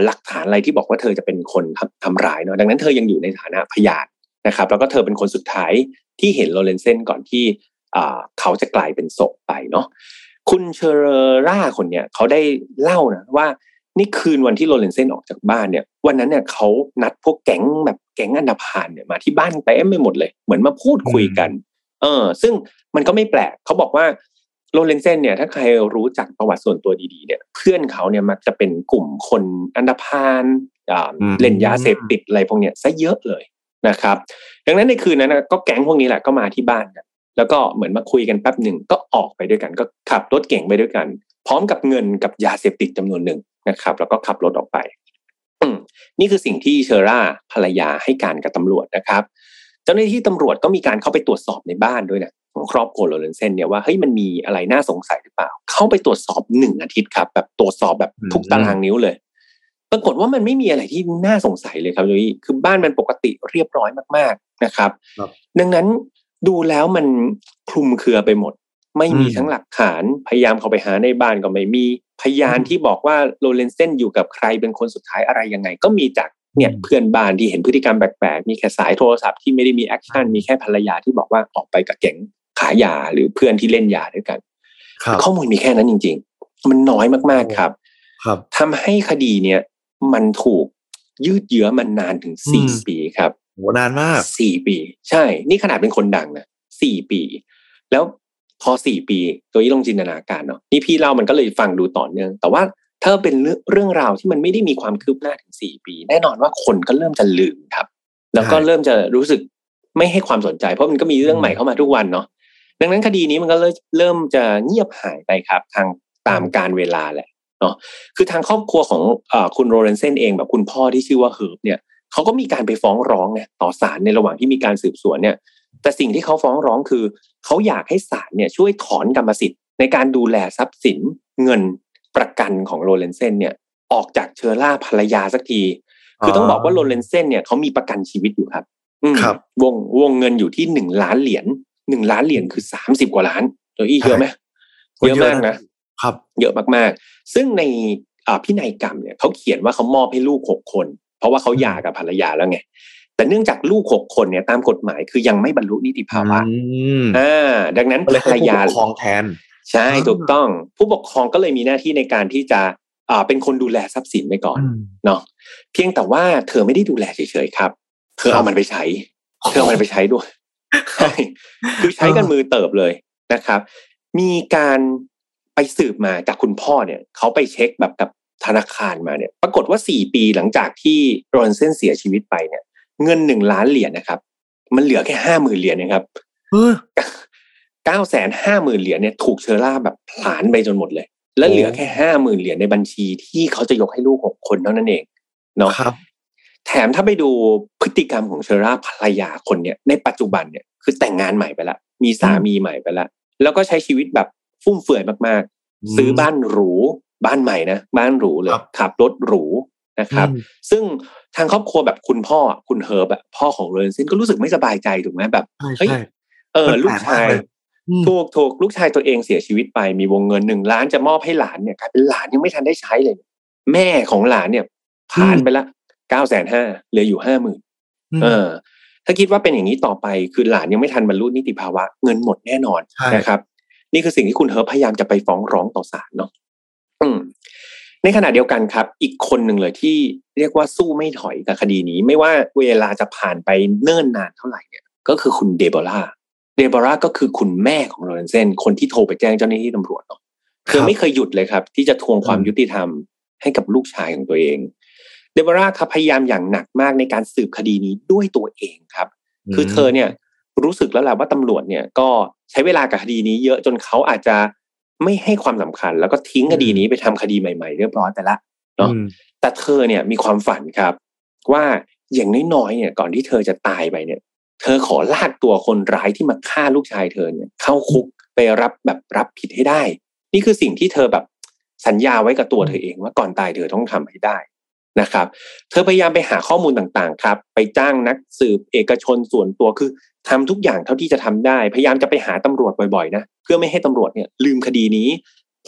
หลักฐานอะไรที่บอกว่าเธอจะเป็นคนทำร้ายเนาะดังนั้นเธอยังอยู่ในฐานะพยานนะครับ แล้วก็เธอเป็นคนสุดท้ายที่เห็นโรเลนเซนก่อนที่เขาจะกลายเป็นศพไปเนาะ คุณเชอร่าคนเนี้ยเขาได้เล่านะว่านี่คืนวันที่โรเลนเซนออกจากบ้านเนี่ย วันนั้นเนี่ยเขานัดพวกแก๊งแบบแก๊งอันธพาลเนี่ยมาที่บ้านเต็มไปหมดเลย เหมือนมาพูดคุยกัน เออ ซึ่งมันก็ไม่แปลกเขาบอกว่าโรเลนเซนเนี่ยถ้าใครรู้จักประวัติส่วนตัวดีๆเนี่ย เพื่อนเขาเนี่ยมักจะเป็นกลุ่มคนอันดาพานเล่นยาเสพติดอะไรพวกเนี้ยซะเยอะเลยนะครับ ดังนั้นในคืนนั้นก็แก๊งพวกนี้แหละก็มาที่บ้านกัน แล้วก็เหมือนมาคุยกันแป๊บหนึ่งก็ออกไปด้วยกัน ก็ขับรถเก่งไปด้วยกัน พร้อมกับเงินกับยาเสพติดจำนวนหนึ่งนะครับ แล้วก็ขับรถออกไปนี่คือสิ่งที่เชอร่าภรรยาให้การกับตำรวจนะครับ เจ้าหน้าที่ตำรวจก็มีการเข้าไปตรวจสอบในบ้านด้วยนะของครอบครัวโรเลนเซนเนี่ยว่าเฮ้ยมันมีอะไรน่าสงสัยหรือเปล่า เข้าไปตรวจสอบหนึ่งอาทิตย์ครับแบบตรวจสอบแบบทุกตารางนิ้วเลย ปรากฏว่ามันไม่มีอะไรที่น่าสงสัยเลยครับโยยคือบ้านมันปกติเรียบร้อยมาก ๆนะครับ ดังนั้น ดูแล้วมันคลุมเครือไปหมด ไม่มีทั้งหลักฐานพยายามเข้าไปหาในบ้านก็ไม่มีพยานที่บอกว่าโรเลนเซนอยู่กับใครเป็นคนสุดท้ายอะไรยังไง ก็มีจากเนี่ยเพื่อนบ้านที่เห็นพฤติกรรมแปลกๆ มีแค่สายโทรศัพท์ที่ไม่ได้มี action มีแค่ภรรยาที่บอกว่าออกไปกับแก๊งขายยาหรือเพื่อนที่เล่นยาด้วยกันข้อมูลมีแค่นั้นจริง ๆ มันน้อยมากๆครับ ครับทำให้คดีเนี่ยมันถูกยืดเยื้อมันนานถึงสี่ปีครับ โหนานมากสี่ปี ใช่ นี่ขนาดเป็นคนดังนะสี่ปี แล้วพอสี่ปีตัวนี้ลงจินตนาการเนาะนี่พี่เล่ามันก็เลยฟังดูต่อเนื่อง แต่ว่าถ้าเป็นเรื่องราวที่มันไม่ได้มีความคืบหน้าถึงสี่ปี แน่นอนว่าคนก็เริ่มจะลืมครับ แล้วก็เริ่มจะรู้สึกไม่ให้ความสนใจ เพราะมันก็มีเรื่องใหม่เข้ามาทุกวันเนาะดังนั้นคดีนี้มันก็เริ่มจะเงียบหายไปครับ ทางตามกาลเวลาแหละเนาะคือทางครอบครัวของอคุณโรเลนเซนเองแบบคุณพ่อที่ชื่อว่าเฮิร์บเนี่ย เขาก็มีการไปฟ้องร้องเนี่ยต่อศาลในระหว่างที่มีการสืบสวนเนี่ย แต่สิ่งที่เขาฟ้องร้องคือ เขาอยากให้ศาลเนี่ยช่วยถอนกรรมสิทธิ์ในการดูแลทรัพย์สินเงินประกันของโรเลนเซนเนี่ยออกจากเชอร่าภรรยาสักที คือต้องบอกว่าโรเลนเซนเนี่ยเขามีประกันชีวิตอยู่ครับครับ วงวงเงินอยู่ที่หนึ่งล้านเหรียญหนึ่งล้านเหรียญคือสามสิบกว่าล้านตัวอีเยอะไหมเยอะมากนะครับ เยอะมากๆ ซึ่งในพินัยกรรมเนี่ยเขาเขียนว่าเขามอบให้ลูกหกคน เพราะว่าเขาหย่ากับภรรยาแล้วไงแต่เนื่องจากลูกหกคนเนี่ยตามกฎหมายคือยังไม่บรรลุนิติภาวะอ่าดังนั้นภรรยาครองแทน ใช่ถูกต้อง ผู้ปกครองก็เลยมีหน้าที่ในการที่จะอ่าเป็นคนดูแลทรัพย์สินไปก่อนอืมเนาะเพียงแต่ว่าเธอไม่ได้ดูแลเฉยๆครับ เธอเอามันไปใช้ เธอเอามันไปใช้ด้วยใช่คือใช้กันมือเติบเลยนะครับ มีการไปสืบมาจากคุณพ่อเนี่ย เขาไปเช็คแบบกับ ธนาคารมาเนี่ย ปรากฏว่าสี่ปีหลังจากที่โรนเซนเสียชีวิตไปเนี่ย เงินหนึ่งล้านเหรียญนะครับ มันเหลือแค่ห้าหมื่นเหรียญนะครับเออเก้าแสนห้าหมื่นเหรียญเนี่ยถูกเชอร่าแบบผลาญไปจนหมดเลย และโอ้เหลือแค่ห้าหมื่นเหรียญในบัญชีที่เขาจะยกให้ลูกหกคนเท่านั้นเองเนาะครับแถมถ้าไปดูพฤติกรรมของเชอร่าภรรยาคนเนี่ยในปัจจุบันเนี่ยคือแต่งงานใหม่ไปละมีสามีใหม่ไปละแล้วก็ใช้ชีวิตแบบฟุ่มเฟือยมากอืมๆซื้อบ้านหรู บ้านใหม่นะบ้านหรูเลยครับขับรถหรูนะครับอืมซึ่งทางครอบครัวแบบคุณพ่อคุณเฮิร์บอะพ่อของเรนเซนก็รู้สึกไม่สบายใจถูกไหมแบบใช่เฮ้ยใช่เออมันลูแปกลกชายมากเลยอืมถูกถูกลูกชายตัวเองเสียชีวิตไปมีวงเงินหนึ่งล้านจะมอบให้หลานเนี่ยกลายเป็นหลานยังไม่ทันได้ใช้เลย แม่ของหลานเนี่ยผ่านไปละเก้าแสนห้าเหลืออยู่ห้าหมื่นเออ ถ้าคิดว่าเป็นอย่างนี้ต่อไปคือหลานยังไม่ทันบรรลุนิติภาวะ เงินหมดแน่นอนใช่นะครับ นี่คือสิ่งที่คุณเฮิร์บพยายามจะไปฟ้องร้องต่อศาลเนาะอืม ในขณะเดียวกันครับ อีกคนหนึ่งเลยที่เรียกว่าสู้ไม่ถอยกับคดีนี้ ไม่ว่าเวลาจะผ่านไปเนิ่นนานเท่าไหร่เนี่ย ก็คือคุณเดโบราเดโบราก็คือคุณแม่ของโรเลนเซนคนที่โทรไปแจ้งเจ้าหน้าที่ตำรวจเนาะเธอไม่เคยหยุดเลยครับ ที่จะทวงความยุติธรรมให้กับลูกชายของตัวเองเดโบราครับพยายามอย่างหนักมากในการสืบคดีนี้ด้วยตัวเองครับ คือเธอเนี่ยรู้สึกแล้วแหละว่าตำรวจเนี่ยก็ใช้เวลากับคดีนี้เยอะจนเขาอาจจะ ไม่ให้ความสำคัญ แล้วก็ทิ้งคดีนี้ไปทำคดีใหม่ๆ เรียบร้อยไปละเนาะอืมแต่เธอเนี่ยมีความฝันครับ ว่าอย่างน้อยๆเนี่ย ก่อนที่เธอจะตายไปเนี่ย เธอขอลากตัวคนร้ายที่มาฆ่าลูกชายเธอเนี่ยเข้าคุกไปรับแบบรับผิดให้ได้ นี่คือสิ่งที่เธอแบบสัญญาไว้กับตัวเธอเองว่าก่อนตายเธอต้องทำให้ได้ นะครับ เธอพยายามไปหาข้อมูลต่างๆครับ ไปจ้างนักสืบเอกชนส่วนตัวคือทำทุกอย่างเท่าที่จะทำได้ พยายามจะไปหาตำรวจบ่อยๆนะเพื่อไม่ให้ตำรวจเนี่ยลืมคดีนี้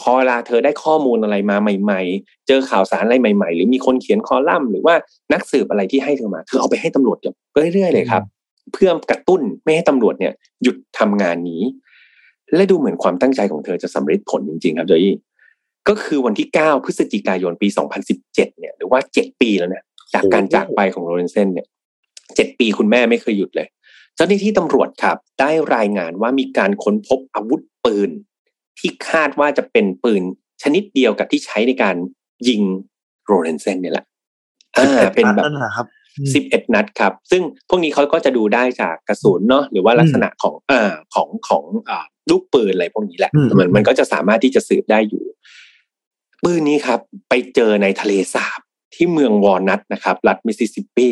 พอเวลาเธอได้ข้อมูลอะไรมาใหม่ ๆ เจอข่าวสารอะไรใหม่ ๆ หรือมีคนเขียนคอลัมน์หรือว่านักสืบอะไรที่ให้เธอมาเธอเอาไปให้ตำรวจเรื่อยๆเลยครับ เพื่อกระตุ้นไม่ให้ตำรวจเนี่ย หยุดทำงานนี้ และดูเหมือนความตั้งใจของเธอจะสำเร็จผลจริง ๆ ครับโจยี่ ก็คือวันที่ 9 พฤศจิกายนปี 2017 เนี่ย หรือว่า 7 ปีแล้วเนี่ยจากการจากไปของโรเลนเซนเนี่ย 7 ปีคุณแม่ไม่เคยหยุดเลย เจ้าหน้าที่ตำรวจครับ ได้รายงานว่ามีการค้นพบอาวุธปืน ที่คาดว่าจะเป็นปืนชนิดเดียวกับที่ใช้ในการยิงโรเลนเซนเนี่ยแหละอ่าเป็นแบบนั่นนะครับสิบเอ็ดนัดครับ ซึ่งพวกนี้เขาก็จะดูได้จากกระสุนเนาะหรือว่าลักษณะของอ่าของของอ่าลูกปืนอะไรพวกนี้แหละอืมมันมันก็จะสามารถที่จะสืบได้อยู่ ปืนนี้ครับไปเจอในทะเลสาบที่เมืองวอลนัทนะครับ รัฐมิสซิสซิปปี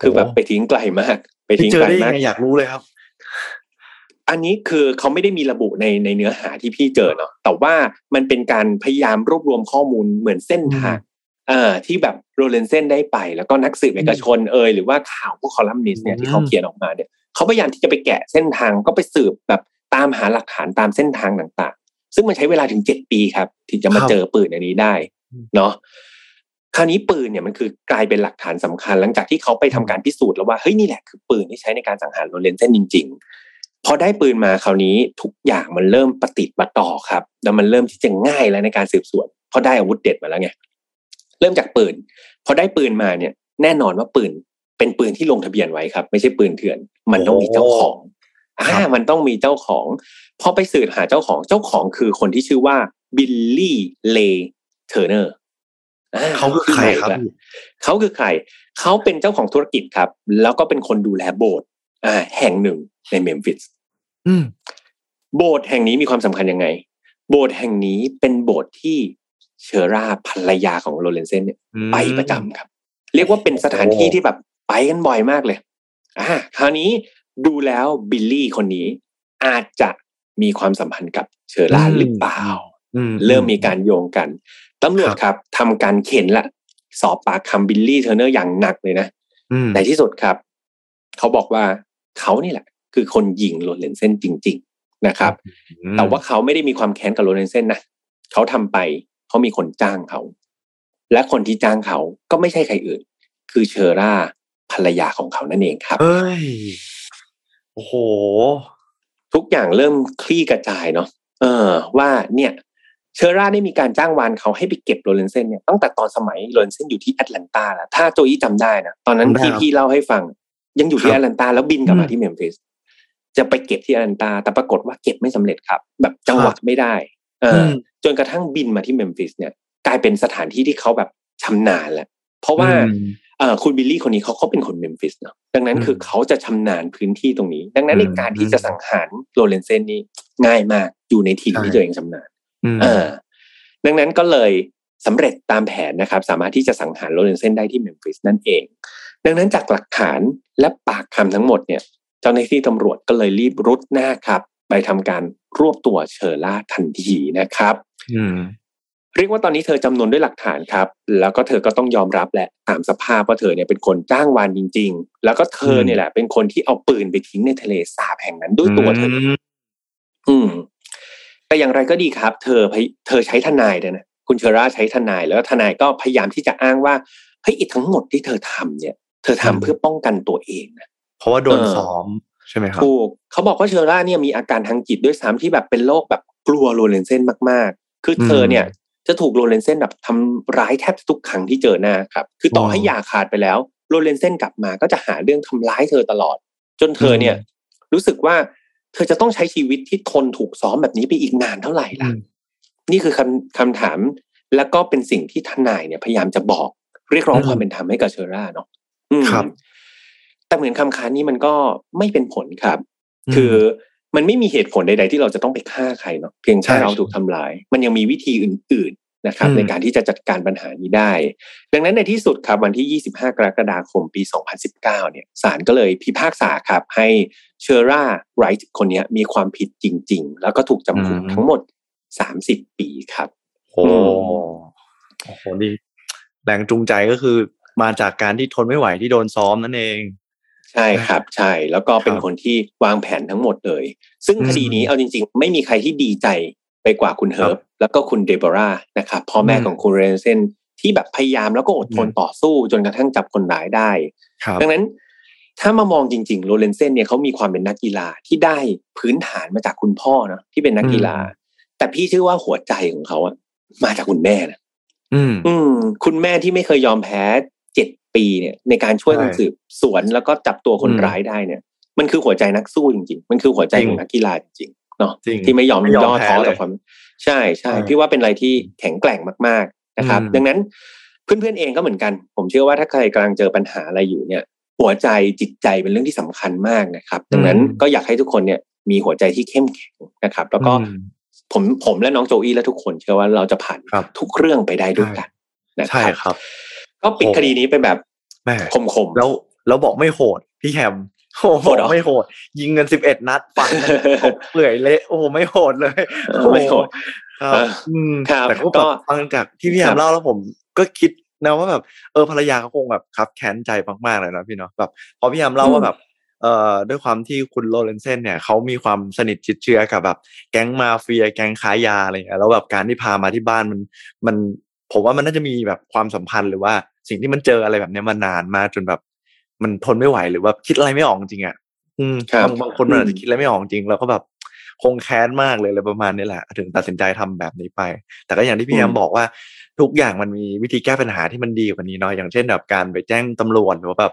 คือแบบไปทิ้งไกลมาก ไปที่ทิ้งเจอไกลได้ยัมางกไงอยากรู้เลยครับ อันนี้คือเขาไม่ได้มีระบุในในเนื้อหาที่พี่เจอเนาะแต่ว่ามันเป็นการพยายามรวบรวมข้อมูลเหมือนเส้นทางเอ่อที่แบบโรเลนเซนได้ไป แล้วก็นักสืบเอกชนเอยหรือว่าข่าวพวกคอลัมนิสต์เนี่ยอืมที่เขาเขียนออกมาเนี่ยเขาพยายามที่จะไปแกะเส้นทางก็ไปสืบแบบตามหาหลักฐานตามเส้นทางต่างๆ ซึ่งมันใช้เวลาถึงเจ็ดปีครับถึงจะมาเจอปืนอันนี้ได้เนาะคราวนี้ปืนเนี่ยมันคือกลายเป็นหลักฐานสำคัญ หลังจากที่เขาไปทำการพิสูจน์แล้วว่าเฮ้ยนี่แหละคือปืนที่ใช้ในการสังหารโรเลนเซนจริง ๆ พอได้ปืนมาคราวนี้ทุกอย่างมันเริ่มประติดประต่อครับ แล้วมันเริ่มที่จะง่ายแล้วในการสืบสวนเพราะได้อาวุธเด็ดมาแล้วไงเริ่มจากปืน พอได้ปืนมาเนี่ย แน่นอนว่าปืนเป็นปืนที่ลงทะเบียนไว้ครับ ไม่ใช่ปืนเถื่อน มันต้องมีเจ้าของอ่าครับมันต้องมีเจ้าของ พอไปสืบหาเจ้าของเจ้าของคือคนที่ชื่อว่าบิลลี่เลเทอร์เนอร์เขาคือใครครับเขาคือใครเขาเป็นเจ้าของธุรกิจครับ แล้วก็เป็นคนดูแลโบสถ์อ่าแห่งหนึ่งในเมมฟิสอืมโบสถ์แห่งนี้มีความสำคัญยังไง โบสถ์แห่งนี้เป็นโบสถ์ที่เชอร่าภรรยาของโรเลนเซนเนี่ยไปประจำครับ เรียกว่าเป็นสถานที่ที่แบบไปกันบ่อยมากเลยอ่าคราวนี้ดูแล้วบิลลี่คนนี้อาจจะ มีความสัมพันธ์กับเชอร่าอืมหรือเปล่าอืเริ่มมีการโยงกันตำรวจครับทำการเค้นและสอบปากคำบิลลี่เทอร์เนอร์อย่างหนักเลยนะอืมในที่สุดครับ เขาบอกว่าเขานี่แหละ คือคนยิงโรเลนเซนจริง ๆนะครับ แต่ว่าเขาไม่ได้มีความแค้นกับโรเลนเซนนะเขาทำไปเขามีคนจ้างเขา และคนที่จ้างเขาก็ไม่ใช่ใครอื่น คือเชอร่าภรรยาของเขานั่นเองครับเอ้ยโอ้โห ทุกอย่างเริ่มคลี่กระจายเนาะเออ ว่าเนี่ยเชอร่าได้มีการจ้างวานเขาให้ไปเก็บโรเลนเซนเนี่ยตั้งแต่ตอนสมัยโรเลนเซนอยู่ที่แอตแลนตาแล้วถ้าโจอี้จำได้นะตอนนั้นที่พี่เล่าให้ฟัง ยังอยู่ที่แอตแลนตาแล้วบินกลับมาที่เมมฟิสจะไปเก็บที่แอตแลนตา แต่ปรากฏว่าเก็บไม่สำเร็จครับ แบบจังหวะไม่ได้ เออจนกระทั่งบินมาที่เมมฟิสเนี่ย กลายเป็นสถานที่ที่เขาแบบชำนาญแล้วเพราะว่าเออ คุณบิลลี่คนนี้เขาเขาเป็นคนเมมฟิสเนาะดังนั้นคือเขาจะชำนาญพื้นที่ตรงนี้ ดังนั้นในการที่จะสังหารโรเลนเซนนี่ง่ายมากอยู่ในทีมที่ตัวเองชำนาญเออดังนั้นก็เลยสำเร็จตามแผนนะครับ สามารถที่จะสังหารโรเลนเซนได้ที่เมมฟิสนั่นเอง ดังนั้นจากหลักฐานและปากคำทั้งหมดเนี่ย เจ้าหน้าที่ตำรวจก็เลยรีบรุดหน้าครับ ไปทำการรวบตัวเชอร่าทันทีนะครับอืม เรียกว่าตอนนี้เธอจำนวนด้วยหลักฐานครับ แล้วก็เธอก็ต้องยอมรับแหละตามสภาพว่าเธอเนี่ยเป็นคนจ้างวานจริง ๆ แล้วก็เธอเนี่ยแหละ เป็นคนที่เอาปืนไปทิ้งในทะเลสาบแห่งนั้นด้วยตัวเธอ อืม แต่อย่างไรก็ดีครับ เธอเธอใช้ทนายนะคุณเชอร่าใช้ทนาย แล้วทนายก็พยายามที่จะอ้างว่าเฮ้ยทั้งหมดที่เธอทำเนี่ย เธอทำเพื่อป้องกันตัวเองนะเพราะว่าโดนซ้อมใช่ไหมครับถูกเขาบอกว่าเชอร่าเนี่ยมีอาการทางจิตด้วยซ้ำที่แบบเป็นโรคแบบกลัวโรเลนเซนมากๆ คือเธอเนี่ย จะถูกโรเลนเซนแบบทำร้ายแทบทุกครั้งที่เจอหน้าครับ คือต่อให้หย่าขาดไปแล้วโรเลนเซนกลับมาก็จะหาเรื่องทำร้ายเธอตลอด จนเธอเนี่ย รู้สึกว่าเธอจะต้องใช้ชีวิตที่ทนถูกซ้อมแบบนี้ไปอีกนานเท่าไหร่ล่ะ นี่คือคำคำถาม แล้วก็เป็นสิ่งที่ทนายเนี่ยพยายามจะบอกเรียกร้องความเป็นธรรมให้กับเชอร่าเนาะครับ แต่เหมือนคำค้านนี้มันก็ไม่เป็นผลครับ คือ มันไม่มีเหตุผลใดๆที่เราจะต้องไปฆ่าใครเนาะเพียงแค่เราถูกทำลาย มันยังมีวิธีอื่นๆนะครับ ในการที่จะจัดการปัญหานี้ได้ ดังนั้นในที่สุดครับวันที่ 25 กรกฎาคมปี 2019 เนี่ยศาลก็เลยพิพากษาครับให้เชอร่าไรท์คนนี้มีความผิดจริง ๆ แล้วก็ถูกจำคุกทั้งหมด 30 ปีครับโอ้โอ้โหนี่แรงจูงใจก็คือมาจากการที่ทนไม่ไหวที่โดนซ้อมนั่นเอง ใช่ครับใช่แล้วก็เป็นคนที่วางแผนทั้งหมดเลย ซึ่งคดีนี้เอาจริง ๆ ไม่มีใครที่ดีใจไปกว่าคุณเฮิร์บแล้วก็คุณเดโบรานะครับพ่อแม่ของคุณเรนเซนที่แบบพยายามแล้วก็อดทนต่อสู้จนกระทั่งจับคนร้ายได้ ดังนั้นถ้ามามองจริงๆโรเลนเซนเนี่ยเขามีความเป็นนักกีฬาที่ได้พื้นฐานมาจากคุณพ่อเนาะที่เป็นนักกีฬา แต่พี่เชื่อว่าหัวใจของเขาอะมาจากคุณแม่นะอืมอืมคุณแม่ที่ไม่เคยยอมแพ้ เจ็ดปีเนี่ยในการช่วยกันสืบสวนแล้วก็จับตัวคนร้ายได้เนี่ย มันคือหัวใจนักสู้จริง ๆ มันคือหัวใจของนักกีฬาจริงๆเนาะที่ไม่ยอมย่อท้อต่อความใช่ใช่พี่ว่าเป็นอะไรที่แข็งแกร่งมากๆนะครับ ดังนั้นเพื่อนๆเองก็เหมือนกัน ผมเชื่อว่าถ้าใครกำลังเจอปัญหาอะไรอยู่เนี่ย หัวใจจิตใจเป็นเรื่องที่สำคัญมากนะครับ ดังนั้นก็อยากให้ทุกคนเนี่ยมีหัวใจที่เข้มแข็งนะครับ แล้วก็ผมผมและน้องโจอี้และทุกคนเชื่อว่าเราจะผ่านทุกเรื่องไปได้ด้วยกันนะคใช่รับครับ ก็ปิดคดีนี้ไปแบบแม่คมๆแล้วแล้วบอกไม่โหดพี่แฮมโอ้โหโหดเหรอไม่โหด ยิงเงินสิบเอ็ดนัดฝังกันเปื่อยเละโอ้โหไม่โหดเลยเออไม่โหดครับเอออืมครับแต่ก็ก็แบบฟังจากที่พี่แฮครัมบเล่าแล้วผมก็คิดนะว่าแบบเออภรรยาเขาคงแบบคับแค้นใจมากๆเลยนะพี่เนาะแบบพอพี่แฮมเล่าว่าแบบเอ่อด้วยความที่คุณโลเรนเซนเนี่ยเขามีความสนิทชิดเชื้อกับแบบ แก๊งมาเฟีย แก๊งค้ายาอะไรเงี้ยแล้วแบบการที่พามาที่บ้านมันมัน ผมว่ามันน่าจะมีแบบความสัมพันธ์หรือว่าสิ่งที่มันเจออะไรแบบเนี้ยมานานมากจนแบบ มันทนไม่ไหวหรือว่าคิดอะไรไม่ออกจริงอะอืมครับบางบางคนมันอาจจะคิดอะไรไม่ออกจริงแล้วก็แบบคงแค้นมากเลยอะไรประมาณนี้แหละ ถึงตัดสินใจทำแบบนี้ไป แต่ก็อย่างที่พี่แอมบอกว่า ทุกอย่างมันมีวิธีแก้ปัญหาที่มันดีกว่านี้เนาะอย่างเช่นแบบการไปแจ้งตำรวจหรือว่าแบบ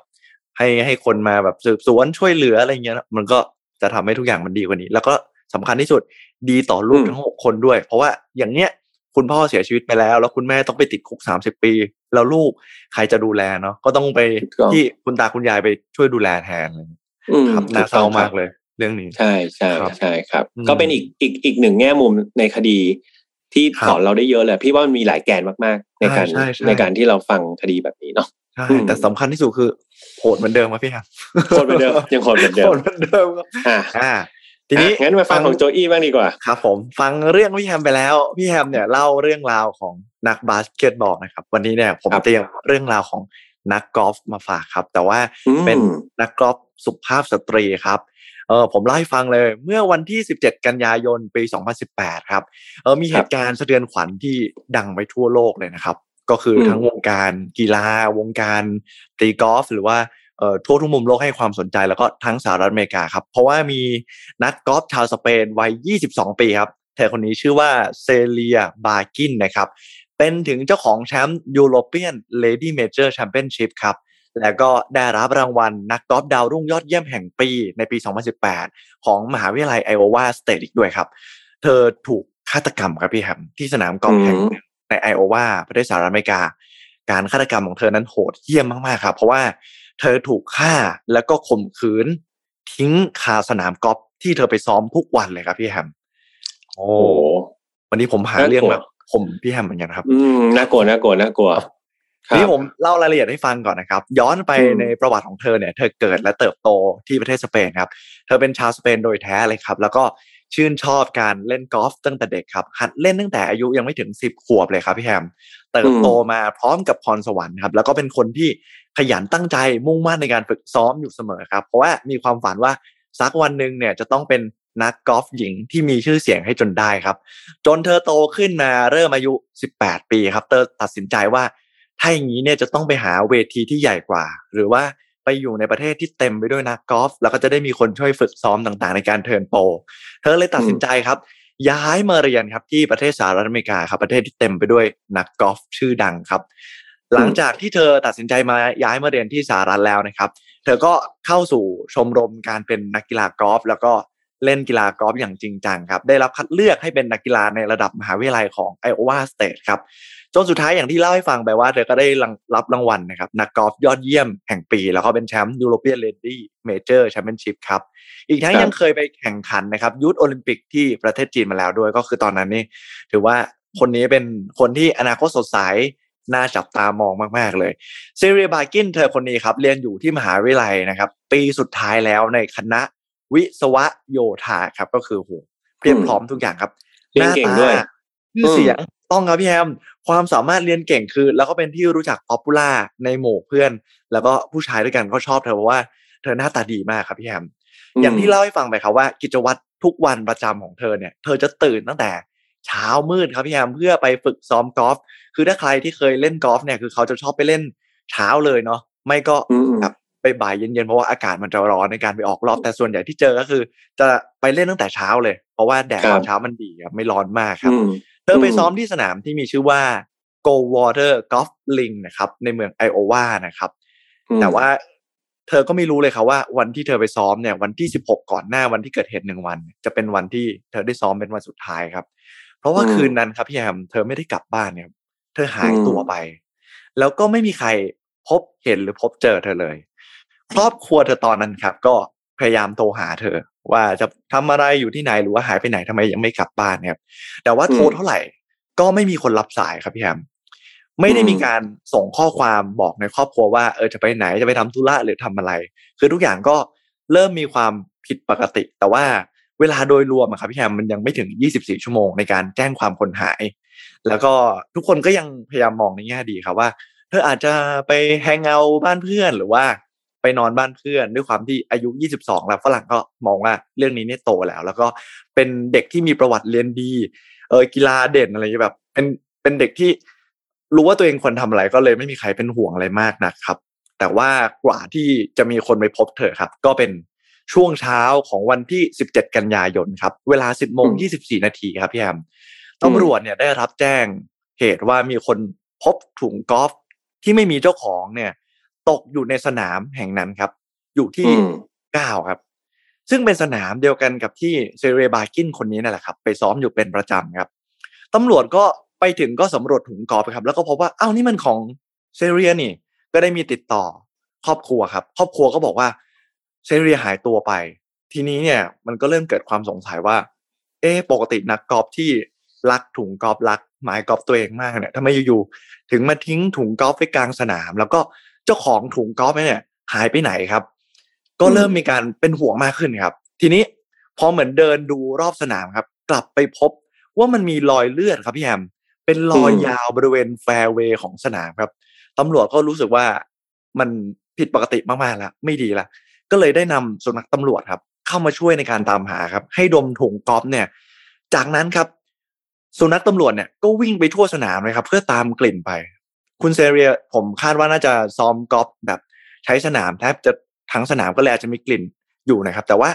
ให้ให้คนมาแบบสืบสวนช่วยเหลืออะไรเงี้ยมันก็จะทำให้ทุกอย่างมันดีกว่านี้ แล้วก็สำคัญที่สุดดีต่อลูกอืมทั้งหกคนด้วย เพราะว่าอย่างเนี้ย คุณพ่อเสียชีวิตไปแล้ว แล้วคุณแม่ต้องไปติดคุกสามสิบปี แล้วลูกใครจะดูแลเนาะก็ต้องไปถูกต้องที่คุณตาคุณยายไปช่วยดูแลแทนอะไรเงี้ยอืมครับน่าถูเศร้าต้องมากครับเลย เรื่องนี้ ใช่ใช่ครับใช่ครับอืมก็เป็นอีกอีกอีกหนึ่งแง่มุมในคดีที่ครับสอนเราได้เยอะเลยพี่ว่ามันมีหลายแกนมากๆ ในการใช่ใช่ในการที่เราฟังคดีแบบนี้เนาะใช่อืมแต่สำคัญที่สุดคือโหดเหมือนเดิมครับพี่ครับโหดเหมือนเดิมยังโหดเหมือนเดิมโหดเหมือนเดิมครับอะอ่า ทีนี้อะงั้นมาฟังของโจอี้บ้างดีกว่าครับ ผมฟังเรื่องพี่แฮมไปแล้วพี่แฮมเนี่ยเล่าเรื่องราวของนักบาสเกตบอลนะครับ วันนี้เนี่ยผมครับเตรียมเรื่องราวของนักกอล์ฟมาฝากครับ แต่ว่าอืมเป็นนักกอล์ฟสุภาพสตรีครับเออผมเล่าให้ฟังเลย เมื่อวันที่ 17 กันยายนปี 2018 ครับเออมีเหตุการณ์สะเทือนขวัญที่ดังไปทั่วโลกเลยนะครับ ก็คืออืมทั้งวงการกีฬาวงการตีกอล์ฟหรือว่าเอ่อ ทั่วทุกมุมโลกให้ความสนใจแล้วก็ทั้งสหรัฐอเมริกาครับเพราะว่ามีนักกอล์ฟชาวสเปนวัย 22 ปีครับเธอคนนี้ชื่อว่าเซเลียบากินนะครับเป็นถึงเจ้าของแชมป์ European Ladies Amateur Championship ครับแล้วก็ได้รับรางวัลนักกอล์ฟดาวรุ่งยอดเยี่ยมแห่งปีในปี 2018 ของมหาวิทยาลัยไอโอวาสเตทอีกด้วยครับ เธอถูกฆาตกรรมครับพี่แฮมที่สนามกอล์ฟแห่งหนึ่งในไอโอวาประเทศสหรัฐอเมริกา การฆาตกรรมของเธอนั้นโหดเหี้ยมมากๆครับ เพราะว่า เธอถูกฆ่าแล้วก็ข่มขืน ทิ้งคาสนามกอล์ฟที่เธอไปซ้อมทุกวันเลยครับพี่แฮม โอ้วันนี้ผมหาน่ากลัวเรื่องแบบผมพี่แฮมเหมือนกันครับ อืมน่ากลัวน่ากลัวน่ากลัวครับนี่ผมเล่ารายละเอียดให้ฟังก่อนนะครับ ย้อนไปอืมในประวัติของเธอเนี่ย เธอเกิดและเติบโตที่ประเทศสเปนครับ เธอเป็นชาวสเปนโดยแท้เลยครับ แล้วก็ ชื่นชอบการเล่นกอล์ฟตั้งแต่เด็กครับ หัดเล่นตั้งแต่อายุยังไม่ถึงสิบขวบเลยครับพี่แฮมเติบโตมาพร้อมกับพรสวรรค์ครับ แล้วก็เป็นคนที่ขยันตั้งใจมุ่งมั่นในการฝึกซ้อมอยู่เสมอครับ เพราะว่ามีความฝันว่าสักวันหนึ่งเนี่ยจะต้องเป็นนักกอล์ฟหญิงที่มีชื่อเสียงให้จนได้ครับ จนเธอโตขึ้นมาเริ่มอายุ 18 ปีครับ เธอตัดสินใจว่าถ้าอย่างนี้เนี่ยจะต้องไปหาเวทีที่ใหญ่กว่า หรือว่า ไปอยู่ในประเทศที่เต็มไปด้วยนักกอล์ฟแล้วก็จะได้มีคนช่วยฝึกซ้อมต่างๆ ในการเทิร์นโปรเธอเลยตัดสินใจครับ ย้ายมาเรียนครับที่ประเทศสหรัฐอเมริกาครับประเทศที่เต็มไปด้วยนักกอล์ฟชื่อดังครับ หลังจากที่เธอตัดสินใจมาย้ายมาเรียนที่สหรัฐแล้วนะครับ เธอก็เข้าสู่ชมรมการเป็นนักกีฬากอล์ฟแล้วก็เล่นกีฬากอล์ฟอย่างจริงจังครับ ได้รับคัดเลือกให้เป็นนักกีฬาในระดับมหาวิทยาลัยของไอโอวาสเตทครับ จนสุดท้ายอย่างที่เล่าให้ฟังไปว่าเธอก็ได้รับรางวัลนะครับนักกอล์ฟยอดเยี่ยมแห่งปี แล้วก็เป็นแชมป์ European Ladies Amateur Championship ครับ อีกทั้งยังเคยไปแข่งขันนะครับ youth โอลิมปิกที่ประเทศจีนมาแล้วด้วย ก็คือตอนนั้นนี่ถือว่าคนนี้เป็นคนที่อนาคตสดใสน่าจับตามองมาก ๆ เลยเซเรียบากินเธอคนนี้ครับ เรียนอยู่ที่มหาวิทยาลัยนะครับ ปีสุดท้ายแล้วในคณะวิศวโยธาครับ ก็คือโหเพียบพร้อมทุกอย่างครับเรียนเก่งด้วยหน้าตา ชื่อเสียงต้องครับพี่แฮมความสามารถเรียนเก่งคือ แล้วก็เป็นที่รู้จักป๊อปปูล่าในหมู่เพื่อน แล้วก็ผู้ชายด้วยกันก็ชอบเธอเพราะว่าเธอหน้าตาดีมากครับพี่แฮมอย่างที่เล่าให้ฟังไปครับว่า กิจวัตรทุกวันประจำของเธอเนี่ย เธอจะตื่นตั้งแต่เช้ามืดครับพี่แฮมเพื่อไปฝึกซ้อมกอล์ฟคือถ้าใครที่เคยเล่นกอล์ฟเนี่ยคือเขาจะชอบไปเล่นเช้าเลยเนาะไม่ก็อืมแบบไปบ่ายเย็นๆเพราะว่าอากาศมันจะร้อนในการไปออกรอบแต่ส่วนใหญ่ที่เจอก็คือ จะไปเล่นตั้งแต่เช้าเลย เพราะว่าแดดครับตอนเช้ามันดีครับไม่ร้อนมากครับอืม เธอไปอืมซ้อมที่สนามที่มีชื่อว่า Go Water Golf Link นะครับ ในเมืองไอโอวานะครับ แต่ว่าเธอก็ไม่รู้เลยครับว่าวันที่เธอไปซ้อมเนี่ยวันที่16ก่อนหน้าวันที่เกิดเหตุหนึ่งวัน จะเป็นวันที่เธอได้ซ้อมเป็นวันสุดท้ายครับ เพราะว่าอืมคืนนั้นครับพี่แฮมเธอไม่ได้กลับบ้านเนี่ยครับเธอหายอืมตัวไป แล้วก็ไม่มีใครพบเห็นหรือพบเจอเธอเลย ครอบครัวเธอตอนนั้นครับ ก็ พยายามโทรหาเธอ ว่าจะทำอะไรอยู่ที่ไหนหรือว่าหายไปไหนทำไมยังไม่กลับบ้านเนี่ยครับ แต่ว่าโทรเท่าไหร่ก็ไม่มีคนรับสายครับพี่แฮมไม่ได้มีการส่งข้อความบอกในครอบครัวว่าเออจะไปไหนจะไปทำธุระหรือทำอะไร คือทุกอย่างก็เริ่มมีความผิดปกติ แต่ว่าเวลาโดยรวมอะครับพี่แฮมมันยังไม่ถึง 24 ชั่วโมงในการแจ้งความคนหาย แล้วก็ทุกคนก็ยังพยายามมองในแง่ดีครับว่า เธออาจจะไปแฮงเอาท์บ้านเพื่อนหรือว่า ไปนอนบ้านเพื่อน ด้วยความที่อายุ 22 แล้วฝรั่งก็มองว่าเรื่องนี้เนี่ยโตแล้ว แล้วก็เป็นเด็กที่มีประวัติเรียนดี เออกีฬาเด่นอะไรอย่างเงี้ยแบบ เป็นเป็นเด็กที่รู้ว่าตัวเองควรทำอะไรก็เลยไม่มีใครเป็นห่วงอะไรมากนะครับ แต่ว่ากว่าที่จะมีคนไปพบเธอครับ ก็เป็นช่วงเช้าของวันที่ 17 กันยายนครับ เวลา 10โมงอืม24 นาทีครับพี่แอมตำรวจเนี่ยได้รับแจ้งเหตุว่ามีคนพบถุงกอล์ฟที่ไม่มีเจ้าของเนี่ย ตกอยู่ในสนามแห่งนั้นครับ อยู่ที่อืมเก้าครับ ซึ่งเป็นสนามเดียวกันกับที่เซเรบากินคนนี้นั่นแหละครับ ไปซ้อมอยู่เป็นประจำครับตำรวจก็ไปถึงก็สำรวจถุงกอล์ฟครับ แล้วก็พบว่าอ้าวนี่มันของเซเรียนี่ ก็ได้มีติดต่อครอบครัวครับ ครอบครัวก็บอกว่าเซเรียหายตัวไป ทีนี้เนี่ยมันก็เริ่มเกิดความสงสัยว่า เอ๊ะปกตินักกอล์ฟที่รักถุงกอล์ฟรักไม้กอล์ฟตัวเองมากเนี่ยทำไมอยู่ๆถึงมาทิ้งถุงกอล์ฟไว้กลางสนาม แล้วก็ เจ้าของถุงกอล์ฟเนี่ย หายไปไหนครับ ก็เริ่มมีการเป็นห่วงมากขึ้นครับ ทีนี้พอเหมือนเดินดูรอบสนามครับ กลับไปพบว่ามันมีรอยเลือดครับพี่แฮมเป็นรอยอืมยาวบริเวณแฟร์เวย์ของสนามครับตำรวจก็รู้สึกว่ามันผิดปกติมากๆแล้วไม่ดีละก็เลยได้นำสุนัขตำรวจครับ เข้ามาช่วยในการตามหาครับ ให้ดมถุงกอล์ฟเนี่ย จากนั้นครับ สุนัขตำรวจเนี่ยก็วิ่งไปทั่วสนามเลยครับ เพื่อตามกลิ่นไป คุณเซเลียผมคาดว่าน่าจะซ้อมกอล์ฟแบบใช้สนามแทบจะทั้งสนามก็เลยอาจจะมีกลิ่นอยู่นะครับ แต่ว่า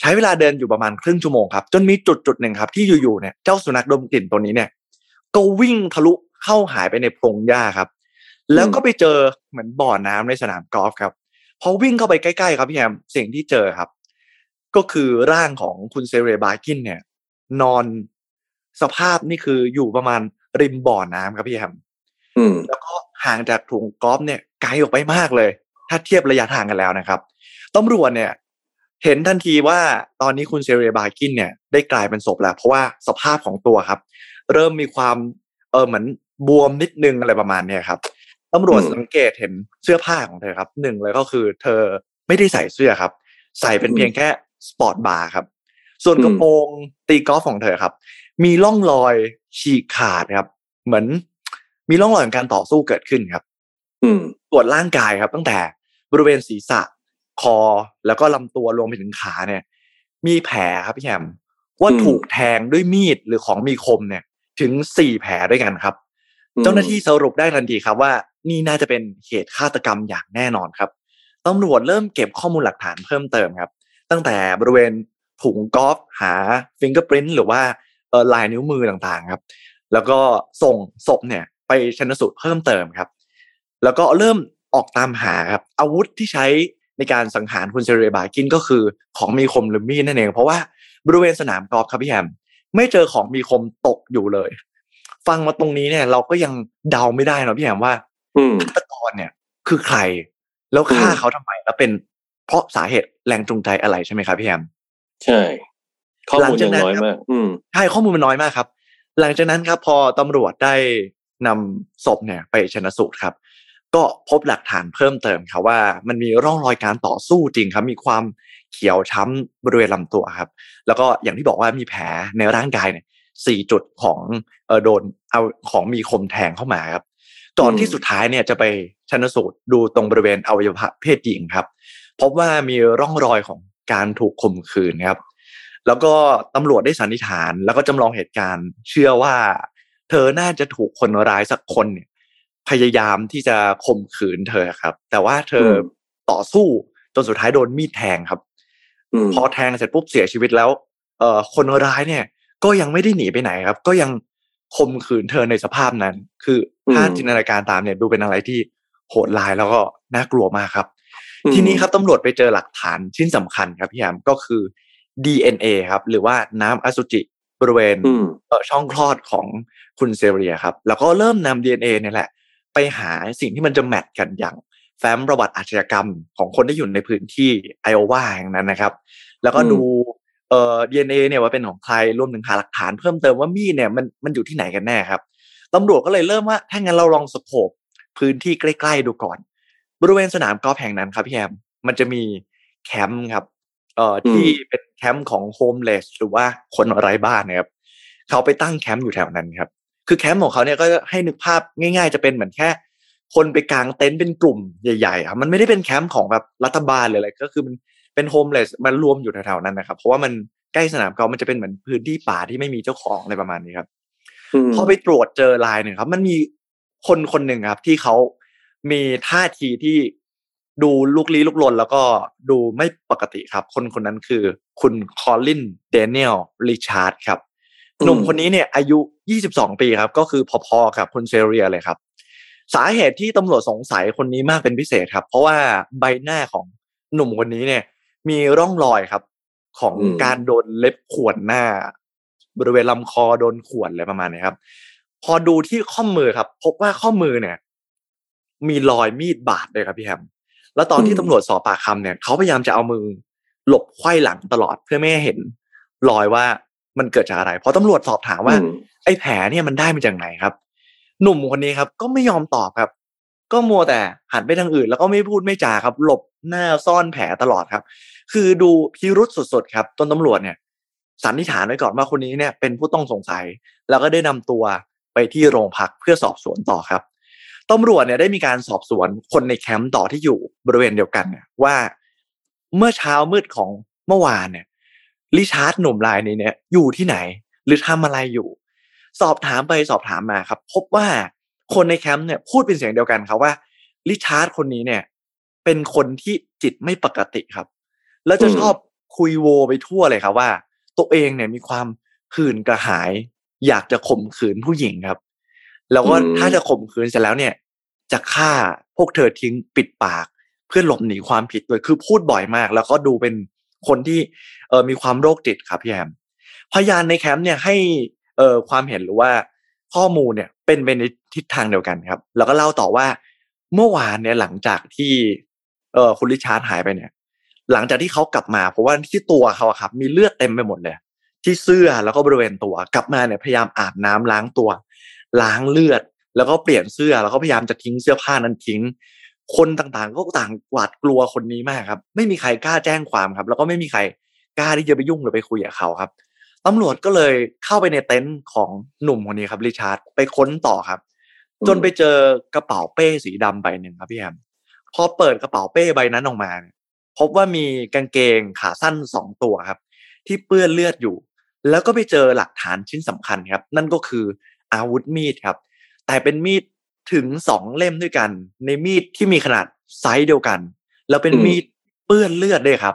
ใช้เวลาเดินอยู่ประมาณครึ่งชั่วโมงครับจนมีจุดจุดหนึ่งครับ ที่อยู่ๆเนี่ยเจ้าสุนัขดมกลิ่นตัวนี้เนี่ย ก็วิ่งทะลุเข้าหายไปในพงหญ้าครับ แล้วก็ไปเจอเหมือนบ่อน้ำในสนามกอล์ฟครับพอวิ่งเข้าไปใกล้ๆครับพี่แอมสิ่งที่เจอครับ ก็คือร่างของคุณเซเรบากินเนี่ย นอนสภาพนี่คืออยู่ประมาณริมบ่อน้ำครับพี่แอม แล้วก็ห่างจากถุงกอล์ฟเนี่ยไกลออกไปมากเลย ถ้าเทียบระยะทางกันแล้วนะครับตำรวจเนี่ย เห็นทันทีว่าตอนนี้คุณเซเรบากินเนี่ยได้กลายเป็นศพแล้ว เพราะว่าสภาพของตัวครับ เริ่มมีความเออเหมือนบวมนิดนึงอะไรประมาณเนี้ยครับตำรวจอืมสังเกตเห็นเสื้อผ้าของเธอครับหนึ่งเลยก็คือ เธอไม่ได้ใส่เสื้อครับ ใส่เป็นเพียงแค่ sports bra ครับ ส่วนกระโปรงตีกอล์ฟของเธอครับ มีร่องรอยฉีกขาดครับ เหมือน มีร่องรอยของการต่อสู้เกิดขึ้นครับ อืมตรวจร่างกายครับ ตั้งแต่บริเวณศีรษะ คอแล้วก็ลำตัวรวมไปถึงขาเนี่ย มีแผลครับพี่แฮมว่าอืมถูกแทงด้วยมีดหรือของมีคมเนี่ย ถึงสี่แผลด้วยกันครับ เจ้าหน้าที่สรุปได้ทันทีครับว่านี่น่าจะเป็นเหตุฆาตกรรมอย่างแน่นอนครับตำรวจเริ่มเก็บข้อมูลหลักฐานเพิ่มเติมครับ ตั้งแต่บริเวณถุงกอล์ฟหาฟิงเกอร์ i ริ t หรือว่าเออลายนิ้วมือต่างๆครับ แล้วก็ส่งศพเนี่ย ไปชันสูตรเพิ่มเติมครับ แล้วก็เริ่มออกตามหาครับอาวุธที่ใช้ในการสังหารคุณเซเรบากินก็คือของมีคมหรือมีดนั่นเอง เพราะว่าบริเวณสนามกอล์ฟครับพี่แฮมไม่เจอของมีคมตกอยู่เลย ฟังมาตรงนี้เนี่ย เราก็ยังเดาไม่ได้เนาะพี่แฮมว่าอืมฆาตกรเนี่ย คือใคร แล้วฆ่าอืมเขาทำไมแล้วเป็นเพราะสาเหตุแรงจูงใจอะไรใช่ไหมครับพี่แฮมใช่ข้อหลัมูงลจากยังนั้นน้อยครับมาก อืมใช่ข้อมูลมันน้อยมากครับ หลังจากนั้นครับ พอตำรวจได้ นำศพเนี่ยไปชนสูตรครับก็พบหลักฐานเพิ่มเติมครับว่ามันมีร่องรอยการต่อสู้จริงครับมีความเขียวช้ำบริเวณลำตัวครับ แล้วก็อย่างที่บอกว่ามีแผลในร่างกายเนี่ยสี่จุดของเออโดนเอาของมีคมแทงเข้ามาครับก่อนที่สุดท้ายเนี่ยจะไปชนสูตรดูตรงบริเวณอวัยวะเพศหญิงครับพบว่ามีร่องรอยของการถูกข่มขืนครับ แล้วก็ตำรวจได้สันนิษฐาน แล้วก็จำลองเหตุการณ์ เชื่อว่า เธอน่าจะถูกคนร้ายสักคนเนี่ย พยายามที่จะข่มขืนเธอครับ แต่ว่าเธออมต่อสู้จนสุดท้ายโดนมีดแทงครับอืมพอแทงเสร็จปุ๊บเสียชีวิตแล้ว เอ่อคนร้ายเนี่ย ก็ยังไม่ได้หนีไปไหนครับ ก็ยังข่มขืนเธอในสภาพนั้น คือถ้าอืมจินตนาการตามเนี่ยดูเป็นอะไรที่โหดร้ายแล้วก็น่ากลัวมากครับอืมทีนี้ครับตำรวจไปเจอหลักฐานชิ้นสำคัญครับพี่แอมก็คือ DNA ครับ หรือว่าน้ำอสุจิ บริเวณอืมเอ่อช่องคลอดของคุณเซเรียครับ แล้วก็เริ่มนำ DNA เนี่ยแหละ ไปหาสิ่งที่มันจะแมทกันอย่างแฟ้มประวัติอาชญากรรมของคนที่อยู่ในพื้นที่ไอโอวาแห่งนั้นนะครับ แล้วก็อืมดูเอ่อ DNA เนี่ยว่าเป็นของใครรวมถึงหาหลักฐานเพิ่มเติมว่ามีดเนี่ยมันมันอยู่ที่ไหนกันแน่ครับตำรวจก็เลยเริ่มว่าถ้างั้นเราลอง scope พื้นที่ใกล้ ๆ ดูก่อน บริเวณสนามกอล์ฟแห่งนั้นครับพี่แฮมมันจะมีแคมป์ครับ เอ่อที่เป็นแคมป์ของ homeless หรือว่าคนไร้บ้านนะครับเขาไปตั้งแคมป์อยู่แถวนั้นครับ คือแคมป์ของเขาเนี่ยก็จะให้นึกภาพง่าย ๆ จะเป็นเหมือนแค่ คนไปกางเต็นท์เป็นกลุ่มใหญ่ๆครับมันไม่ได้เป็นแคมป์ของแบบรัฐบาลเลยอะไรก็คือมันเป็น homeless มันรวมอยู่แถวๆนั้นนะครับ เพราะว่ามันใกล้สนามกอล์ฟมันจะเป็นเหมือนพื้นที่ป่าที่ไม่มีเจ้าของอะไรประมาณนี้ครับมพอไปตรวจเจอรายหนึ่งครับ มันมีคนคนหนึ่งครับ ที่เขามีท่าทีที่ ดูลุกลี้ลุกลนแล้วก็ดูไม่ปกติครับ คนคนนั้นคือ คุณคอลลินเดเนียลริชาร์ดครับหนุ่มคนนี้เนี่ยอายุ 22 ปีครับ ก็คือพอๆกับคุณเซเรียเลยครับ สาเหตุที่ตำรวจสงสัยคนนี้มากเป็นพิเศษครับ เพราะว่าใบหน้าของหนุ่มคนนี้เนี่ย มีร่องรอยครับ ของอืมการโดนเล็บข่วนหน้า บริเวณลำคอโดนข่วนอะไรประมาณนี้ครับ พอดูที่ข้อมือครับ พบว่าข้อมือเนี่ย มีรอยมีดบาดเลยครับพี่แฮม แล้วตอนที่ตำรวจสอบปากคำเนี่ยเขาพยายามจะเอามือหลบไขว้หลังตลอดเพื่อไม่ให้เห็นรอยว่ามันเกิดจากอะไรพอตำรวจสอบถามว่าอืมไอ้แผลเนี่ยมันได้มาจากไหนครับ หนุ่มคนนี้ครับ ก็ไม่ยอมตอบครับ ก็มัวแต่หันไปทางอื่น แล้วก็ไม่พูดไม่จาครับ หลบหน้าซ่อนแผลตลอดครับ คือดูพิรุษสุดๆครับจนตำรวจเนี่ยสันนิษฐานไว้ก่อนว่าคนนี้เนี่ยเป็นผู้ต้องสงสัย แล้วก็ได้นำตัวไปที่โรงพักเพื่อสอบสวนต่อครับ ตำรวจเนี่ยได้มีการสอบสวนคนในแคมป์ต่อที่อยู่บริเวณเดียวกันเนี่ยว่าเมื่อเช้ามืดของเมื่อวานเนี่ยริชาร์ดหนุ่มรายนี้เนี่ยอยู่ที่ไหน หรือทำอะไรอยู่ สอบถามไปสอบถามมาครับ พบว่าคนในแคมป์เนี่ยพูดเป็นเสียงเดียวกันครับว่าริชาร์ดคนนี้เนี่ย เป็นคนที่จิตไม่ปกติครับ แล้วจะชอบคุยโวไปทั่วเลยครับว่า ตัวเองเนี่ยมีความหื่นกระหาย อยากจะข่มขืนผู้หญิงครับ แล้วก็ถ้าจะข่มขืนเสร็จแล้วเนี่ย จะฆ่าพวกเธอทิ้งปิดปาก เพื่อหลบหนีความผิดด้วยคือพูดบ่อยมาก แล้วก็ดูเป็นคนที่เออมีความโรคจิตครับพี่แอมพยานในแคมป์เนี่ยให้เอ่อความเห็นหรือว่าข้อมูลเนี่ยเป็นไปในทิศทางเดียวกันครับ แล้วก็เล่าต่อว่าเมื่อวานเนี่ยหลังจากที่เอ่อคุณริชาร์ดหายไปเนี่ย หลังจากที่เขากลับมาเพราะว่าที่ตัวเขาครับ มีเลือดเต็มไปหมดเลย ที่เสื้อแล้วก็บริเวณตัวกลับมาเนี่ยพยายามอาบน้ำล้างตัว ล้างเลือด แล้วก็เปลี่ยนเสื้อแล้วก็พยายามจะทิ้งเสื้อผ้านั้นทิ้ง คนต่างๆ ก็ต่างหวาดกลัวคนนี้มากครับ ไม่มีใครกล้าแจ้งความครับ แล้วก็ไม่มีใครกล้าที่จะไปยุ่งหรือไปคุยกับเขาครับตำรวจก็เลยเข้าไปในเต็นท์ของหนุ่มคนนี้ครับริชาร์ดไปค้นต่อครับ จนไปเจอกระเป๋าเป้สีดำใบหนึ่งครับพี่แอมพอเปิดกระเป๋าเป้ใบนั้นออกมา พบว่ามีกางเกงขาสั้นสองตัวครับ ที่เปื้อนเลือดอยู่ แล้วก็ไปเจอหลักฐานชิ้นสำคัญครับ นั่นก็คือ อาวุธมีดครับ แต่เป็นมีดถึงสองเล่มด้วยกัน ในมีดที่มีขนาดไซส์เดียวกัน แล้วเป็นมีดเปื้อนเลือดด้วยครับ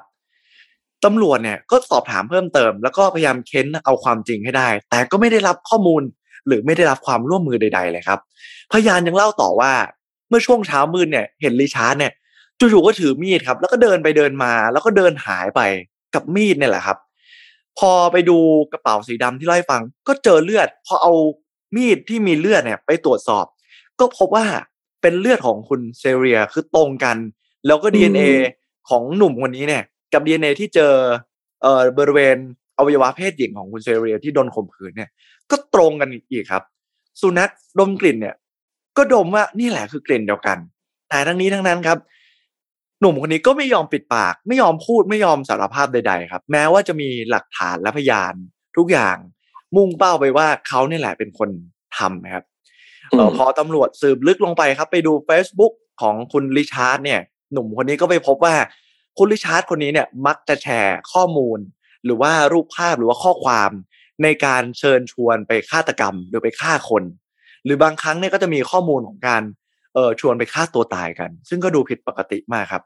ตำรวจเนี่ยก็สอบถามเพิ่มเติม แล้วก็พยายามเค้นเอาความจริงให้ได้ แต่ก็ไม่ได้รับข้อมูลหรือไม่ได้รับความร่วมมือใด ๆ เลยครับ พยานยังเล่าต่อว่า เมื่อช่วงเช้ามืดเนี่ย เห็นริชาร์ดเนี่ยจู่ๆก็ถือมีดครับ แล้วก็เดินไปเดินมา แล้วก็เดินหายไปกับมีดเนี่ยแหละครับ พอไปดูกระเป๋าสีดำที่ไล่ฟัง ก็เจอเลือด พอเอา มีดที่มีเลือดเนี่ยไปตรวจสอบ ก็พบว่าเป็นเลือดของคุณเซเรียคือตรงกัน แล้วก็ DNA ของหนุ่มคนนี้เนี่ย กับ DNA ที่เจอเอ่อบริเวณอวัยวะเพศหญิงของคุณเซเรียที่โดนข่มขืนเนี่ย ก็ตรงกันอีกครับ สุนัขดมกลิ่นเนี่ย ก็ดมว่านี่แหละคือกลิ่นเดียวกัน แต่ทั้งนี้ทั้งนั้นครับ หนุ่มคนนี้ก็ไม่ยอมปิดปาก ไม่ยอมพูดไม่ยอมสารภาพใด ๆ ครับ แม้ว่าจะมีหลักฐานและพยานทุกอย่าง มุ่งเป้าไปว่าเขาเนี่ยแหละเป็นคนทำนะครับอพอตำรวจสืบลึกลงไปครับ ไปดู Facebook ของคุณริชาร์ดเนี่ย หนุ่มคนนี้ก็ไปพบว่า คุณริชาร์ดคนนี้เนี่ยมักจะแชร์ข้อมูล หรือว่ารูปภาพหรือว่าข้อความในการเชิญชวนไปฆาตกรรมหรือไปฆ่าคน หรือบางครั้งเนี่ยก็จะมีข้อมูลของการเออชวนไปฆ่าตัวตายกัน ซึ่งก็ดูผิดปกติมากครับ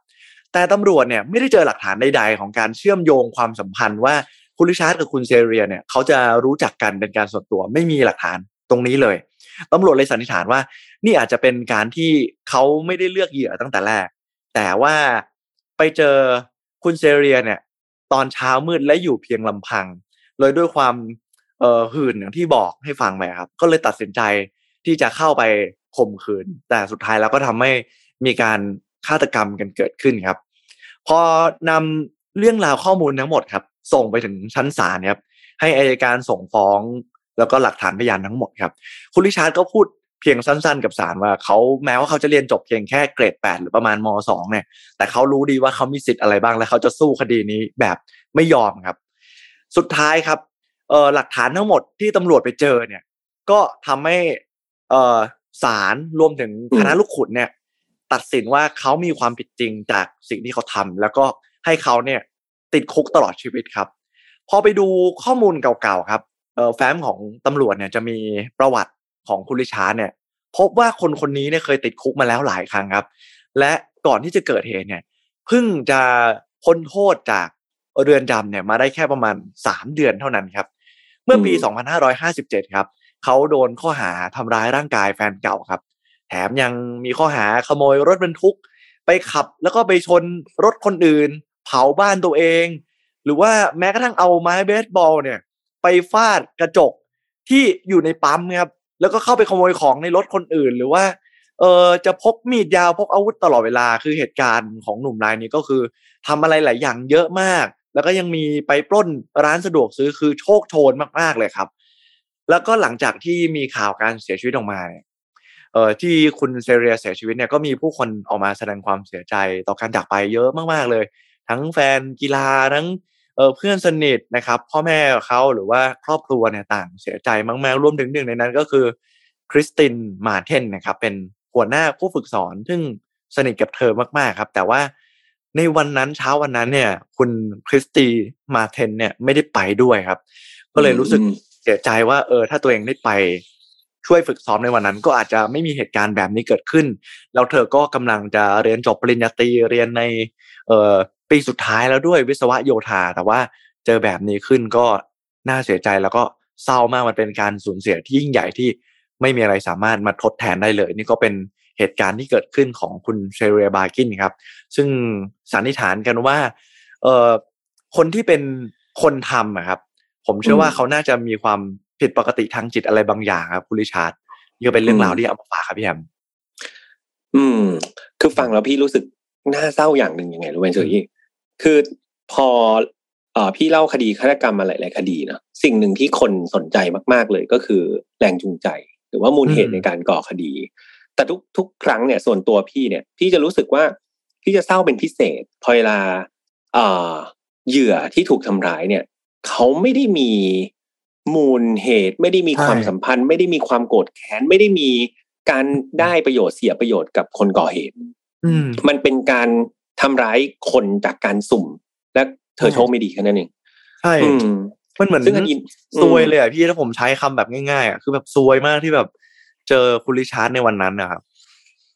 แต่ตำรวจเนี่ยไม่ได้เจอหลักฐานใดๆของการเชื่อมโยงความสัมพันธ์ว่า คุณริชาร์ดกับคุณเซเรียเนี่ยเขาจะรู้จักกันเป็นการส่วนตัวไม่มีหลักฐานตรงนี้เลยตำรวจเลยสันนิษฐานว่า นี่อาจจะเป็นการที่เขาไม่ได้เลือกเหยื่อตั้งแต่แรก แต่ว่าไปเจอคุณเซเรียเนี่ย ตอนเช้ามืดและอยู่เพียงลำพัง เลยด้วยความเอ่อหื่นอย่างที่บอกให้ฟังไปครับ ก็เลยตัดสินใจที่จะเข้าไปข่มขืน แต่สุดท้ายแล้วก็ทำให้มีการฆาตกรรมกันเกิดขึ้นครับ พอนำเรื่องราวข้อมูลทั้งหมดครับ ส่งไปถึงชั้นศาลครับให้อายการส่งฟ้อง แล้วก็หลักฐานพยานทั้งหมดครับ คุณริชาร์ดก็พูดเพียงสั้นๆ กับศาลว่าเขาแม้ว่าเขาจะเรียนจบเพียงแค่เกรดแปดหรือประมาณมสองเนี่ย แต่เขารู้ดีว่าเขามีสิทธิ์อะไรบ้างและเขาจะสู้คดีนี้แบบไม่ยอมครับ สุดท้ายครับเอ่อหลักฐานทั้งหมดที่ตำรวจไปเจอเนี่ย ก็ทำให้เอ่อศาลรวมถึงคณะลูกขุนเนี่ย ตัดสินว่าเขามีความผิดจริงจากสิ่งที่เขาทำแล้วก็ให้เขาเนี่ย ติดคุกตลอดชีวิตครับ พอไปดูข้อมูลเก่าๆครับเอ่อแฟ้มของตำรวจเนี่ยจะมีประวัติของคุณริชาร์ดเนี่ย พบว่าคนคนนี้เนี่ยเคยติดคุกมาแล้วหลายครั้งครับ และก่อนที่จะเกิดเหตุเนี่ยเพิ่งจะพ้นโทษจากเรือนจำเนี่ยมาได้แค่ประมาณสามเดือนเท่านั้นครับ เมื่อปี 2557 ครับ เขาโดนข้อหาทำร้ายร่างกายแฟนเก่าครับ แถมยังมีข้อหาขโมยรถบรรทุก ไปขับแล้วก็ไปชนรถคนอื่น เผาบ้านตัวเอง หรือว่าแม้กระทั่งเอาไม้เบสบอลเนี่ย ไปฟาดกระจกที่อยู่ในปั๊มครับแล้วก็เข้าไปขโมยของในรถคนอื่น หรือว่าเออจะพกมีดยาวพกอาวุธตลอดเวลาคือเหตุการณ์ของหนุ่มรายนี้ก็คือทำอะไรหลายอย่างเยอะมาก แล้วก็ยังมีไปปล้นร้านสะดวกซื้อคือโชคโชนมากๆเลยครับ แล้วก็หลังจากที่มีข่าวการเสียชีวิตออกมาเนี่ยเอ่อที่คุณเซเรียเสียชีวิตเนี่ยก็มีผู้คนออกมาแสดงความเสียใจต่อการจากไปเยอะมากๆเลย ทั้งแฟนกีฬาทั้งเเพื่อนสนิทนะครับ พ่อแม่เขาหรือว่าครอบครัวเนี่ยต่างเสียใจมากๆรวมถึงหนึ่งในนั้นก็คือคริสตินมาเทนนะครับ เป็นหัวหน้าผู้ฝึกสอนซึ่งสนิทกับเธอมากๆครับ แต่ว่าในวันนั้นเช้าวันนั้นเนี่ย คุณคริสตีมาเทนเนี่ยไม่ได้ไปด้วยครับ ก็เลยรู้สึกเสียใจว่า เออ ถ้าตัวเองได้ไปช่วยฝึกซ้อมในวันนั้น ก็อาจจะไม่มีเหตุการณ์แบบนี้เกิดขึ้น แล้วเธอก็กำลังจะเรียนจบปริญญาตรีเรียนในเอ่อ ปปีสุดท้ายแล้วด้วยวิศวะโยธา แต่ว่าเจอแบบนี้ขึ้นก็น่าเสียใจแล้วก็เศร้ามากมันเป็นการสูญเสียที่ยิ่งใหญ่ที่ไม่มีอะไรสามารถมาทดแทนได้เลย นี่ก็เป็นเหตุการณ์ที่เกิดขึ้นของคุณเชเรียบากินครับ ซึ่งสันนิษฐานกันว่าเอ่อคนที่เป็นคนทำอะครับ ผมเชื่อว่าเขาน่าจะมีความผิดปกติทางจิตอะไรบางอย่างครับคุณริชาร์ดนี่ก็เป็นเรื่องราวที่เอามาฝากครับพี่แอมอืม คือฟังแล้วพี่รู้สึกน่าเศร้าอย่างหนึ่งยังไงรู้ไหมเฉย คือพอเอ่อพี่เล่าคดีฆาตกรรมมาหลายๆคดีเนาะสิ่งหนึ่งที่คนสนใจมากๆเลยก็คือแรงจูงใจ หรือว่ามูลเหตุในการก่อคดี แต่ทุกทุกครั้งเนี่ยส่วนตัวพี่เนี่ย พี่จะรู้สึกว่าพี่จะเศร้าเป็นพิเศษพอเวลาเอ่อเหยื่อที่ถูกทำร้ายเนี่ย เขาไม่ได้มีมูลเหตุ ไม่ได้มีความสัมพันธ์ ไม่ได้มีความโกรธแค้นไม่ได้มีการได้ประโยชน์เสียประโยชน์กับคนก่อเหตุมันเป็นการ ทำร้ายคนจากการสุ่ม และเธอโชคไม่ดีแค่นั้นเองใช่มันเหมือนซวยเลยอะพี่ถ้าผมใช้คำแบบง่ายๆอะคือแบบซวยมากที่แบบเจอคุณริชาร์ดในวันนั้นนะครับ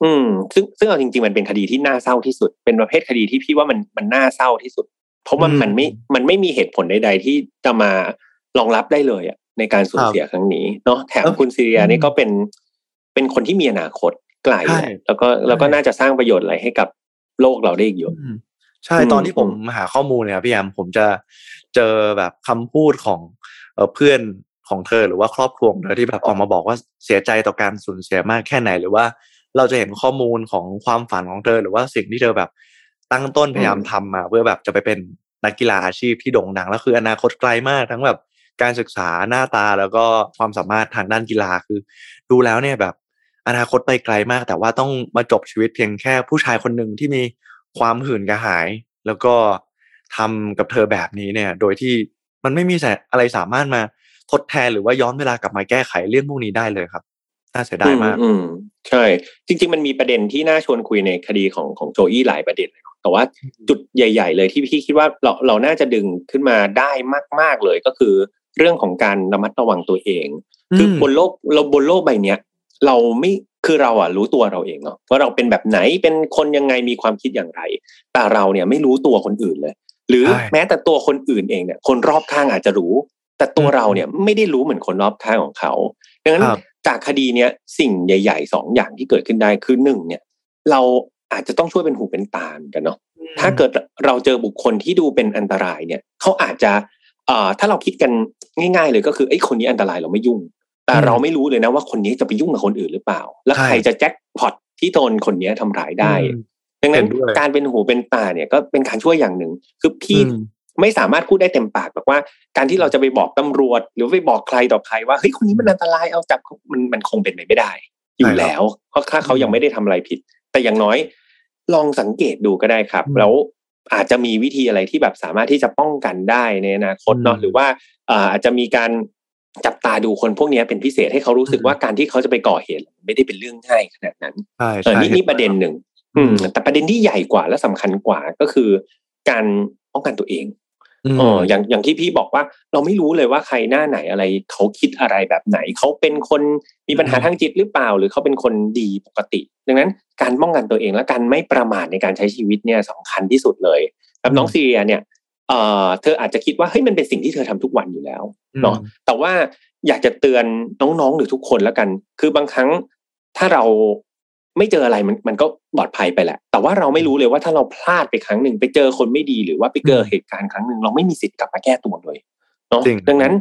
อืม ซึ่งซึ่งเอาจริง ๆ มันเป็นคดีที่น่าเศร้าที่สุด เป็นประเภทคดีที่พี่ว่ามันมันน่าเศร้าที่สุด เพราะมันมันไม่มันไม่มีเหตุผลใด ๆ ที่จะมารองรับได้เลยอะในการสูญเสียครั้งนี้เนาะแถมคุณซีเรียนี่ก็เป็นเป็นคนที่มีอนาคตไกลแล้วก็แล้วก็น่าจะสร้างประโยชน์อะไรให้กับ โลกเราได้อีกเยอะใช่ตอนที่ผมหาข้อมูลเนี่ยพี่แอมผมจะเจอแบบคำพูดของเพื่อนของเธอหรือว่าครอบครัวของเธอที่แบบออกมาบอกว่าเสียใจต่อการสูญเสียมากแค่ไหน หรือว่าเราจะเห็นข้อมูลของความฝันของเธอ หรือว่าสิ่งที่เธอแบบตั้งต้นพยายามทำมา เพื่อแบบจะไปเป็นนักกีฬาอาชีพที่โด่งดังแล้วคืออนาคตไกลมากทั้งแบบการศึกษาหน้าตาแล้วก็ความสามารถทางด้านกีฬาคือ ดูแล้วเนี่ยแบบ อนาคตไปไกลมาก แต่ว่าต้องมาจบชีวิตเพียงแค่ผู้ชายคนหนึ่งที่มีความหื่นกระหาย แล้วก็ทำกับเธอแบบนี้เนี่ย โดยที่มันไม่มีอะไรสามารถมาทดแทนหรือว่าย้อนเวลากลับมาแก้ไขเรื่องพวกนี้ได้เลยครับน่าเสียดายมากอืมใช่ จริง ๆ มันมีประเด็นที่น่าชวนคุยในคดีของของโจอี้หลายประเด็นเลยแต่ว่าจุดใหญ่ ๆ เลยที่พี่คิดว่าเราเราน่าจะดึงขึ้นมาได้มาก ๆเลยก็คือ เรื่องของการระมัดระวังตัวเอง คือบนโลกเราบนโลกใบเนี้ย เราไม่คือเราอะรู้ตัวเราเองเนาะว่าเราเป็นแบบไหนเป็นคนยังไงมีความคิดอย่างไร แต่เราเนี่ยไม่รู้ตัวคนอื่นเลย หรือแม้แต่ตัวคนอื่นเองเนี่ย คนรอบข้างอาจจะรู้ แต่ตัวเราเนี่ยไม่ได้รู้เหมือนคนรอบข้างของเขาดังนั้นจากคดีเนี้ยสิ่งใหญ่ๆสองอย่างที่เกิดขึ้นได้คือหนึ่งเนี่ย เราอาจจะต้องช่วยเป็นหูเป็นตากันเนาะถ้าเกิดเราเจอบุคคลที่ดูเป็นอันตรายเนี่ยเขาอาจจะเอ่อถ้าเราคิดกันง่าย ๆ เลยก็คือไอ้คนนี้อันตรายเราไม่ยุ่ง แต่เราไม่รู้เลยนะว่าคนนี้จะไปยุ่งกับคนอื่นหรือเปล่า แล้วใครจะแจ็คพอตที่โดนคนนี้ทำร้ายได้ ดังนั้นการเป็นหูเป็นตาเนี่ยก็เป็นการช่วยอย่างหนึ่ง คือพี่ไม่สามารถพูดได้เต็มปากแบบว่า การที่เราจะไปบอกตำรวจ หรือไปบอกใครต่อใครว่าเฮ้ยคนนี้มันอันตรายเอาจับมันมันคงเป็นไปไม่ได้ อยู่แล้วเพราะถ้าเขายังไม่ได้ทำอะไรผิด แต่อย่างน้อย ลองสังเกตดูก็ได้ครับ แล้วอาจจะมีวิธีอะไรที่แบบสามารถที่จะป้องกันได้ในอนาคตเนาะหรือว่าอาจจะมีการ จับตาดูคนพวกนี้เป็นพิเศษให้เขารู้สึกว่าการที่เขาจะไปก่อเหตุ ไม่ได้เป็นเรื่องง่ายขนาดนั้นเออนี่นี่ประเด็นหนึ่งอืม แต่ประเด็นที่ใหญ่กว่าและสำคัญกว่าก็คือ การป้องกันตัวเองอ๋ออย่างอย่างที่พี่บอกว่าเราไม่รู้เลยว่าใครหน้าไหนอะไร เขาคิดอะไรแบบไหน เขาเป็นคนมีปัญหาทางจิตหรือเปล่า หรือเขาเป็นคนดีปกติ ดังนั้นการป้องกันตัวเองและการไม่ประมาทในการใช้ชีวิตเนี่ยสำคัญที่สุดเลยกับน้องซีเรียเนี่ย เอ่อเธออาจจะคิดว่าเฮ้ยมันเป็นสิ่งที่เธอทำทุกวันอยู่แล้วเนาะแต่ว่าอยากจะเตือนน้องๆหรือทุกคนแล้วกัน คือบางครั้งถ้าเราไม่เจออะไรมันมันก็ปลอดภัยไปแหละ แต่ว่าเราไม่รู้เลยว่าถ้าเราพลาดไปครั้งหนึ่งไปเจอคนไม่ดีหรือว่าไปเจอเหตุการณ์ครั้งหนึ่งเราไม่มีสิทธิ์กลับมาแก้ตัวเลยเนาะดังนั้น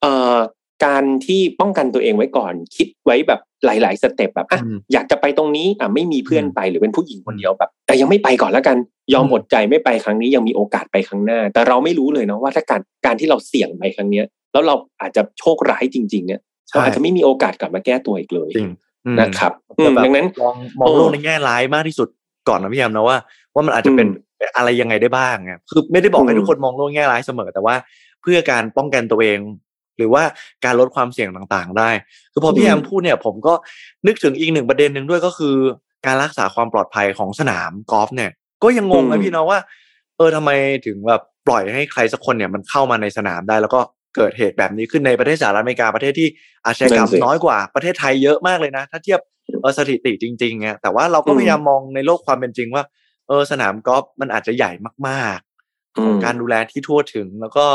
เอ่อ การที่ป้องกันตัวเองไว้ก่อน คิดไว้แบบหลาย ๆ สเต็ปแบบอะอยากจะไปตรงนี้อะไม่มีเพื่อนไปหรือเป็นผู้หญิงคนเดียวแบบ แต่ยังไม่ไปก่อนแล้วกันยอมอดใจไม่ไปครั้งนี้ยังมีโอกาสไปครั้งหน้า แต่เราไม่รู้เลยเนาะว่าถ้าการการที่เราเสี่ยงไปครั้งเนี้ย แล้วเราอาจจะโชคร้ายจริง ๆ เนี่ยเราอาจจะไม่มีโอกาสกลับมาแก้ตัวอีกเลยนะครับดังนั้นลองมองโลกในแง่ร้ายมากที่สุดก่อนนะพี่ยามนะว่า ว่ามันอาจจะเป็นอะไรยังไงได้บ้างเนี่ยคือไม่ได้บอกให้ทุกคนมองโลกแง่ร้ายเสมอแต่ว่าเพื่อการป้องกันตัวเอง หรือว่าการลดความเสี่ยงต่างๆ ได้ คือพอพี่แอมพูดเนี่ย ผมก็นึกถึงอีกหนึ่งประเด็นหนึ่งด้วยก็คือ การรักษาความปลอดภัยของสนามกอล์ฟเนี่ย ก็ยังงงนะพี่เนาะว่า เออทำไมถึงแบบปล่อยให้ใครสักคนเนี่ยมันเข้ามาในสนามได้แล้วก็เกิดเหตุแบบนี้ขึ้นในประเทศสหรัฐอเมริกาประเทศที่อาชญากรรมน้อยกว่าประเทศไทยเยอะมากเลยนะ ถ้าเทียบสถิติจริงๆเนี่ยแต่ว่าเราก็พยายามมองในโลกความเป็นจริงว่า เออสนามกอล์ฟมันอาจจะใหญ่มากๆของการดูแลที่ทั่วถึงแล้วก็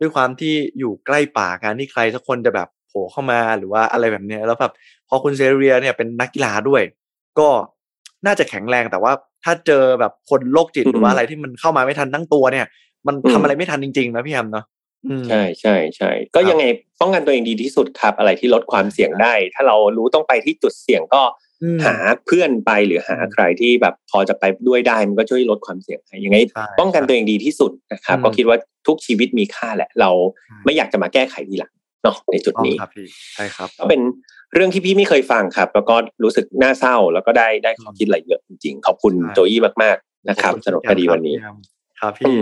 ด้วยความที่อยู่ใกล้ป่าการที่ใครสักคนจะแบบโผล่เข้ามาหรือว่าอะไรแบบเนี้ยแล้วแบบพอคุณเซเรียเนี่ยเป็นนักกีฬาด้วย ก็น่าจะแข็งแรงแต่ว่าถ้าเจอแบบคนโรคจิตหรือว่าอะไรที่มันเข้ามาไม่ทันตั้งตัวเนี่ย มันทำอะไรไม่ทันจริงๆนะพี่แฮมเนาะใช่ใช่ใช่ก็ยังไงป้องกันตัวเองดีที่สุดครับ อะไรที่ลดความเสี่ยงได้ ถ้าเรารู้ต้องไปที่จุดเสี่ยงก็ หาเพื่อนไปหรือหาใครที่แบบพอจะไปด้วยได้มันก็ช่วยลดความเสี่ยงให้ยังไงป้องกันตัวเองดีที่สุดนะครับ ก็คิดว่าทุกชีวิตมีค่าแหละ เราไม่อยากจะมาแก้ไขทีหลังเนาะในจุดนี้ใช่ครับก็เป็นเรื่องที่พี่ไม่เคยฟังครับ แล้วก็รู้สึกน่าเศร้าแล้วก็ได้ได้ข้อคิดอะไรเยอะจริงๆ ขอบคุณโจยี่มากๆนะครับสำหรับคดีวันนี้ครับพี่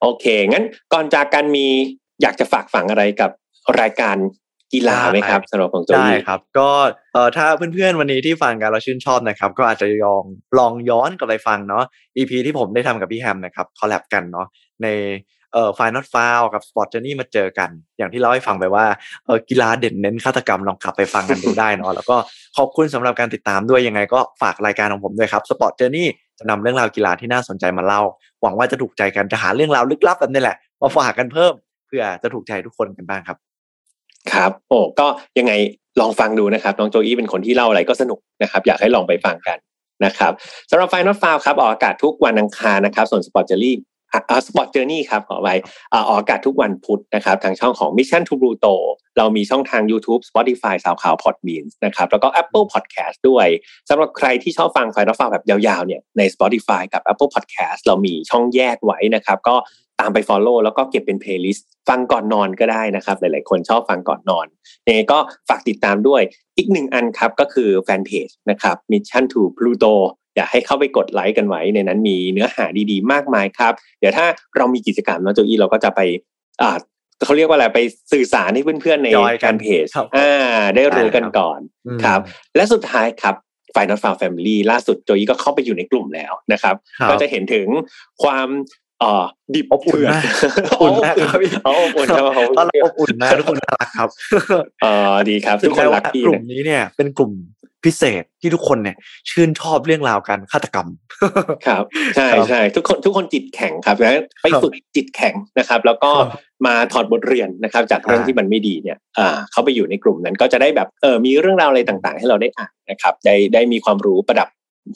โอเค งั้นก่อนจากกันมีอยากจะฝากฝังอะไรกับรายการ กีฬาไหมครับสำหรับของโจได้ครับ ก็เอ่อถ้าเพื่อนๆวันนี้ที่ฟังกันเราชื่นชอบนะครับ ก็อาจจะลองลองย้อนกลับไปฟังเนาะ EP ที่ผมได้ทำกับพี่แฮมนะครับ collab กันเนาะในเอ่อ Final Foul กับ Sport Journey มาเจอกัน อย่างที่เล่าให้ฟังไปว่าเออกีฬาเด่นเน้นฆาตกรรมลองกลับไปฟังกันดูได้เนาะแล้วก็ขอบคุณสำหรับการติดตามด้วยยังไงก็ฝากรายการของผมด้วยครับ Sport Journeyจะนำเรื่องราวกีฬาที่น่าสนใจมาเล่า หวังว่าจะถูกใจกันจะหาเรื่องราวลึกลับแบบนี้แหละมาฝากกันเพิ่ม เพื่อจะถูกใจทุกคนกันบ้างครับ ครับ โอ้ก็ยังไงลองฟังดูนะครับ น้องโจอี้เป็นคนที่เล่าอะไรก็สนุกนะครับ อยากให้ลองไปฟังกันนะครับสำหรับ Final Foul ครับออกอากาศทุกวันอังคารนะครับ ส่วนสปอร์ตเจอรี่ Sport Journey ครับขอไว้ออกอากาศทุกวันพุธนะครับ ทางช่องของ Mission to Pluto เรามีช่องทาง YouTube Spotify สาวข่าว Podbean นะครับ แล้วก็ Apple Podcast ด้วยสำหรับใครที่ชอบฟังไฟล์ฟังแบบยาวๆเนี่ยใน Spotify กับ Apple Podcast เรามีช่องแยกไว้นะครับ ก็ามไป Follow แล้วก็เก็บเป็น Playlist ฟังก่อนนอนก็ได้นะครับ หลาย ๆ คนชอบฟังก่อนนอนเนี่ยก็ฝากติดตามด้วยอีกหนึ่งอันครับก็คือแฟนเพจนะครับ Mission to Pluto อยากให้เข้าไปกดไลค์กันไว้ในนั้นมีเนื้อหาดีๆ มากมายครับ เดี๋ยวถ้าเรามีกิจกรรมน้องโจอี้เราก็จะไปอ่าเขาเรียกว่าอะไรไปสื่อสารให้เพื่อนๆในการเพจอ่า ได้รู้กันก่อนครับ และสุดท้ายครับไฟนอลฟาวแฟมิลี่ล่าสุดโจยี่ก็เข้าไปอยู่ในกลุ่มแล้วนะครับ ก็จะเห็นถึงความ อ่าดิบอบอุ่นอบอุ่นมากครับพี่อบอุ่นครับตอนอบอุ่นนะทุกคนรักครับอ่าดีครับทุกคนรักพี่กลุ่มนี้เนี่ย เป็นกลุ่มพิเศษที่ทุกคนเนี่ย ชื่นชอบเรื่องราวการฆาตกรรม ครับ ใช่ใช่ทุกคนทุกคนจิตแข็งครับแล้วไปฝึกจิตแข็งนะครับ แล้วก็มาถอดบทเรียนนะครับ จากเรื่องที่มันไม่ดีเนี่ย อ่า เขาไปอยู่ในกลุ่มนั้นก็จะได้แบบเออมีเรื่องราวอะไรต่างๆ ให้เราได้อ่านนะครับ ได้ได้มีความรู้ประดับ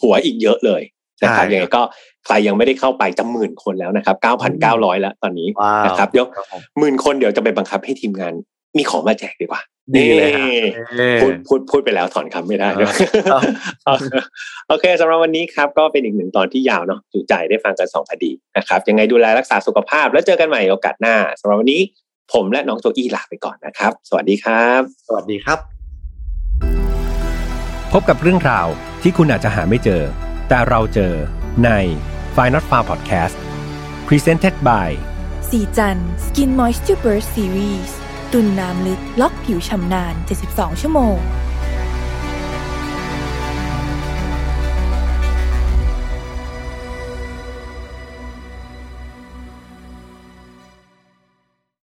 หัวอีกเยอะเลย นะครับยังไงก็ใครยังไม่ได้เข้าไปจะหมื่นคนแล้วนะครับเก้าพันเก้าร้อยแล้วตอนนี้นะครับเดี๋ยวหมื่นคนเดี๋ยวจะไปบังคับให้ทีมงานมีของมาแจกดีกว่าดีเลยพูดพูดพูดไปแล้วถอนคำไม่ได้โอเคสำหรับวันนี้ครับ ก็เป็นอีกหนึ่งตอนที่ยาวเนาะจุใจได้ฟังกันสองคดีนะครับยังไงดูแลรักษาสุขภาพ แล้วเจอกันใหม่โอกาสหน้าสำหรับวันนี้ผมและน้องโจอี้ลาไปก่อนนะครับ สวัสดีครับ สวัสดีครับ พบกับเรื่องราวที่คุณอาจจะหาไม่เจอ แต่เราเจอใน f i n a l f a r Podcast Presented by สีจัน Skin Moisture Burst Series ตุนน้ำลึกล็อกผิวชำนาน 72 ชั่วโมง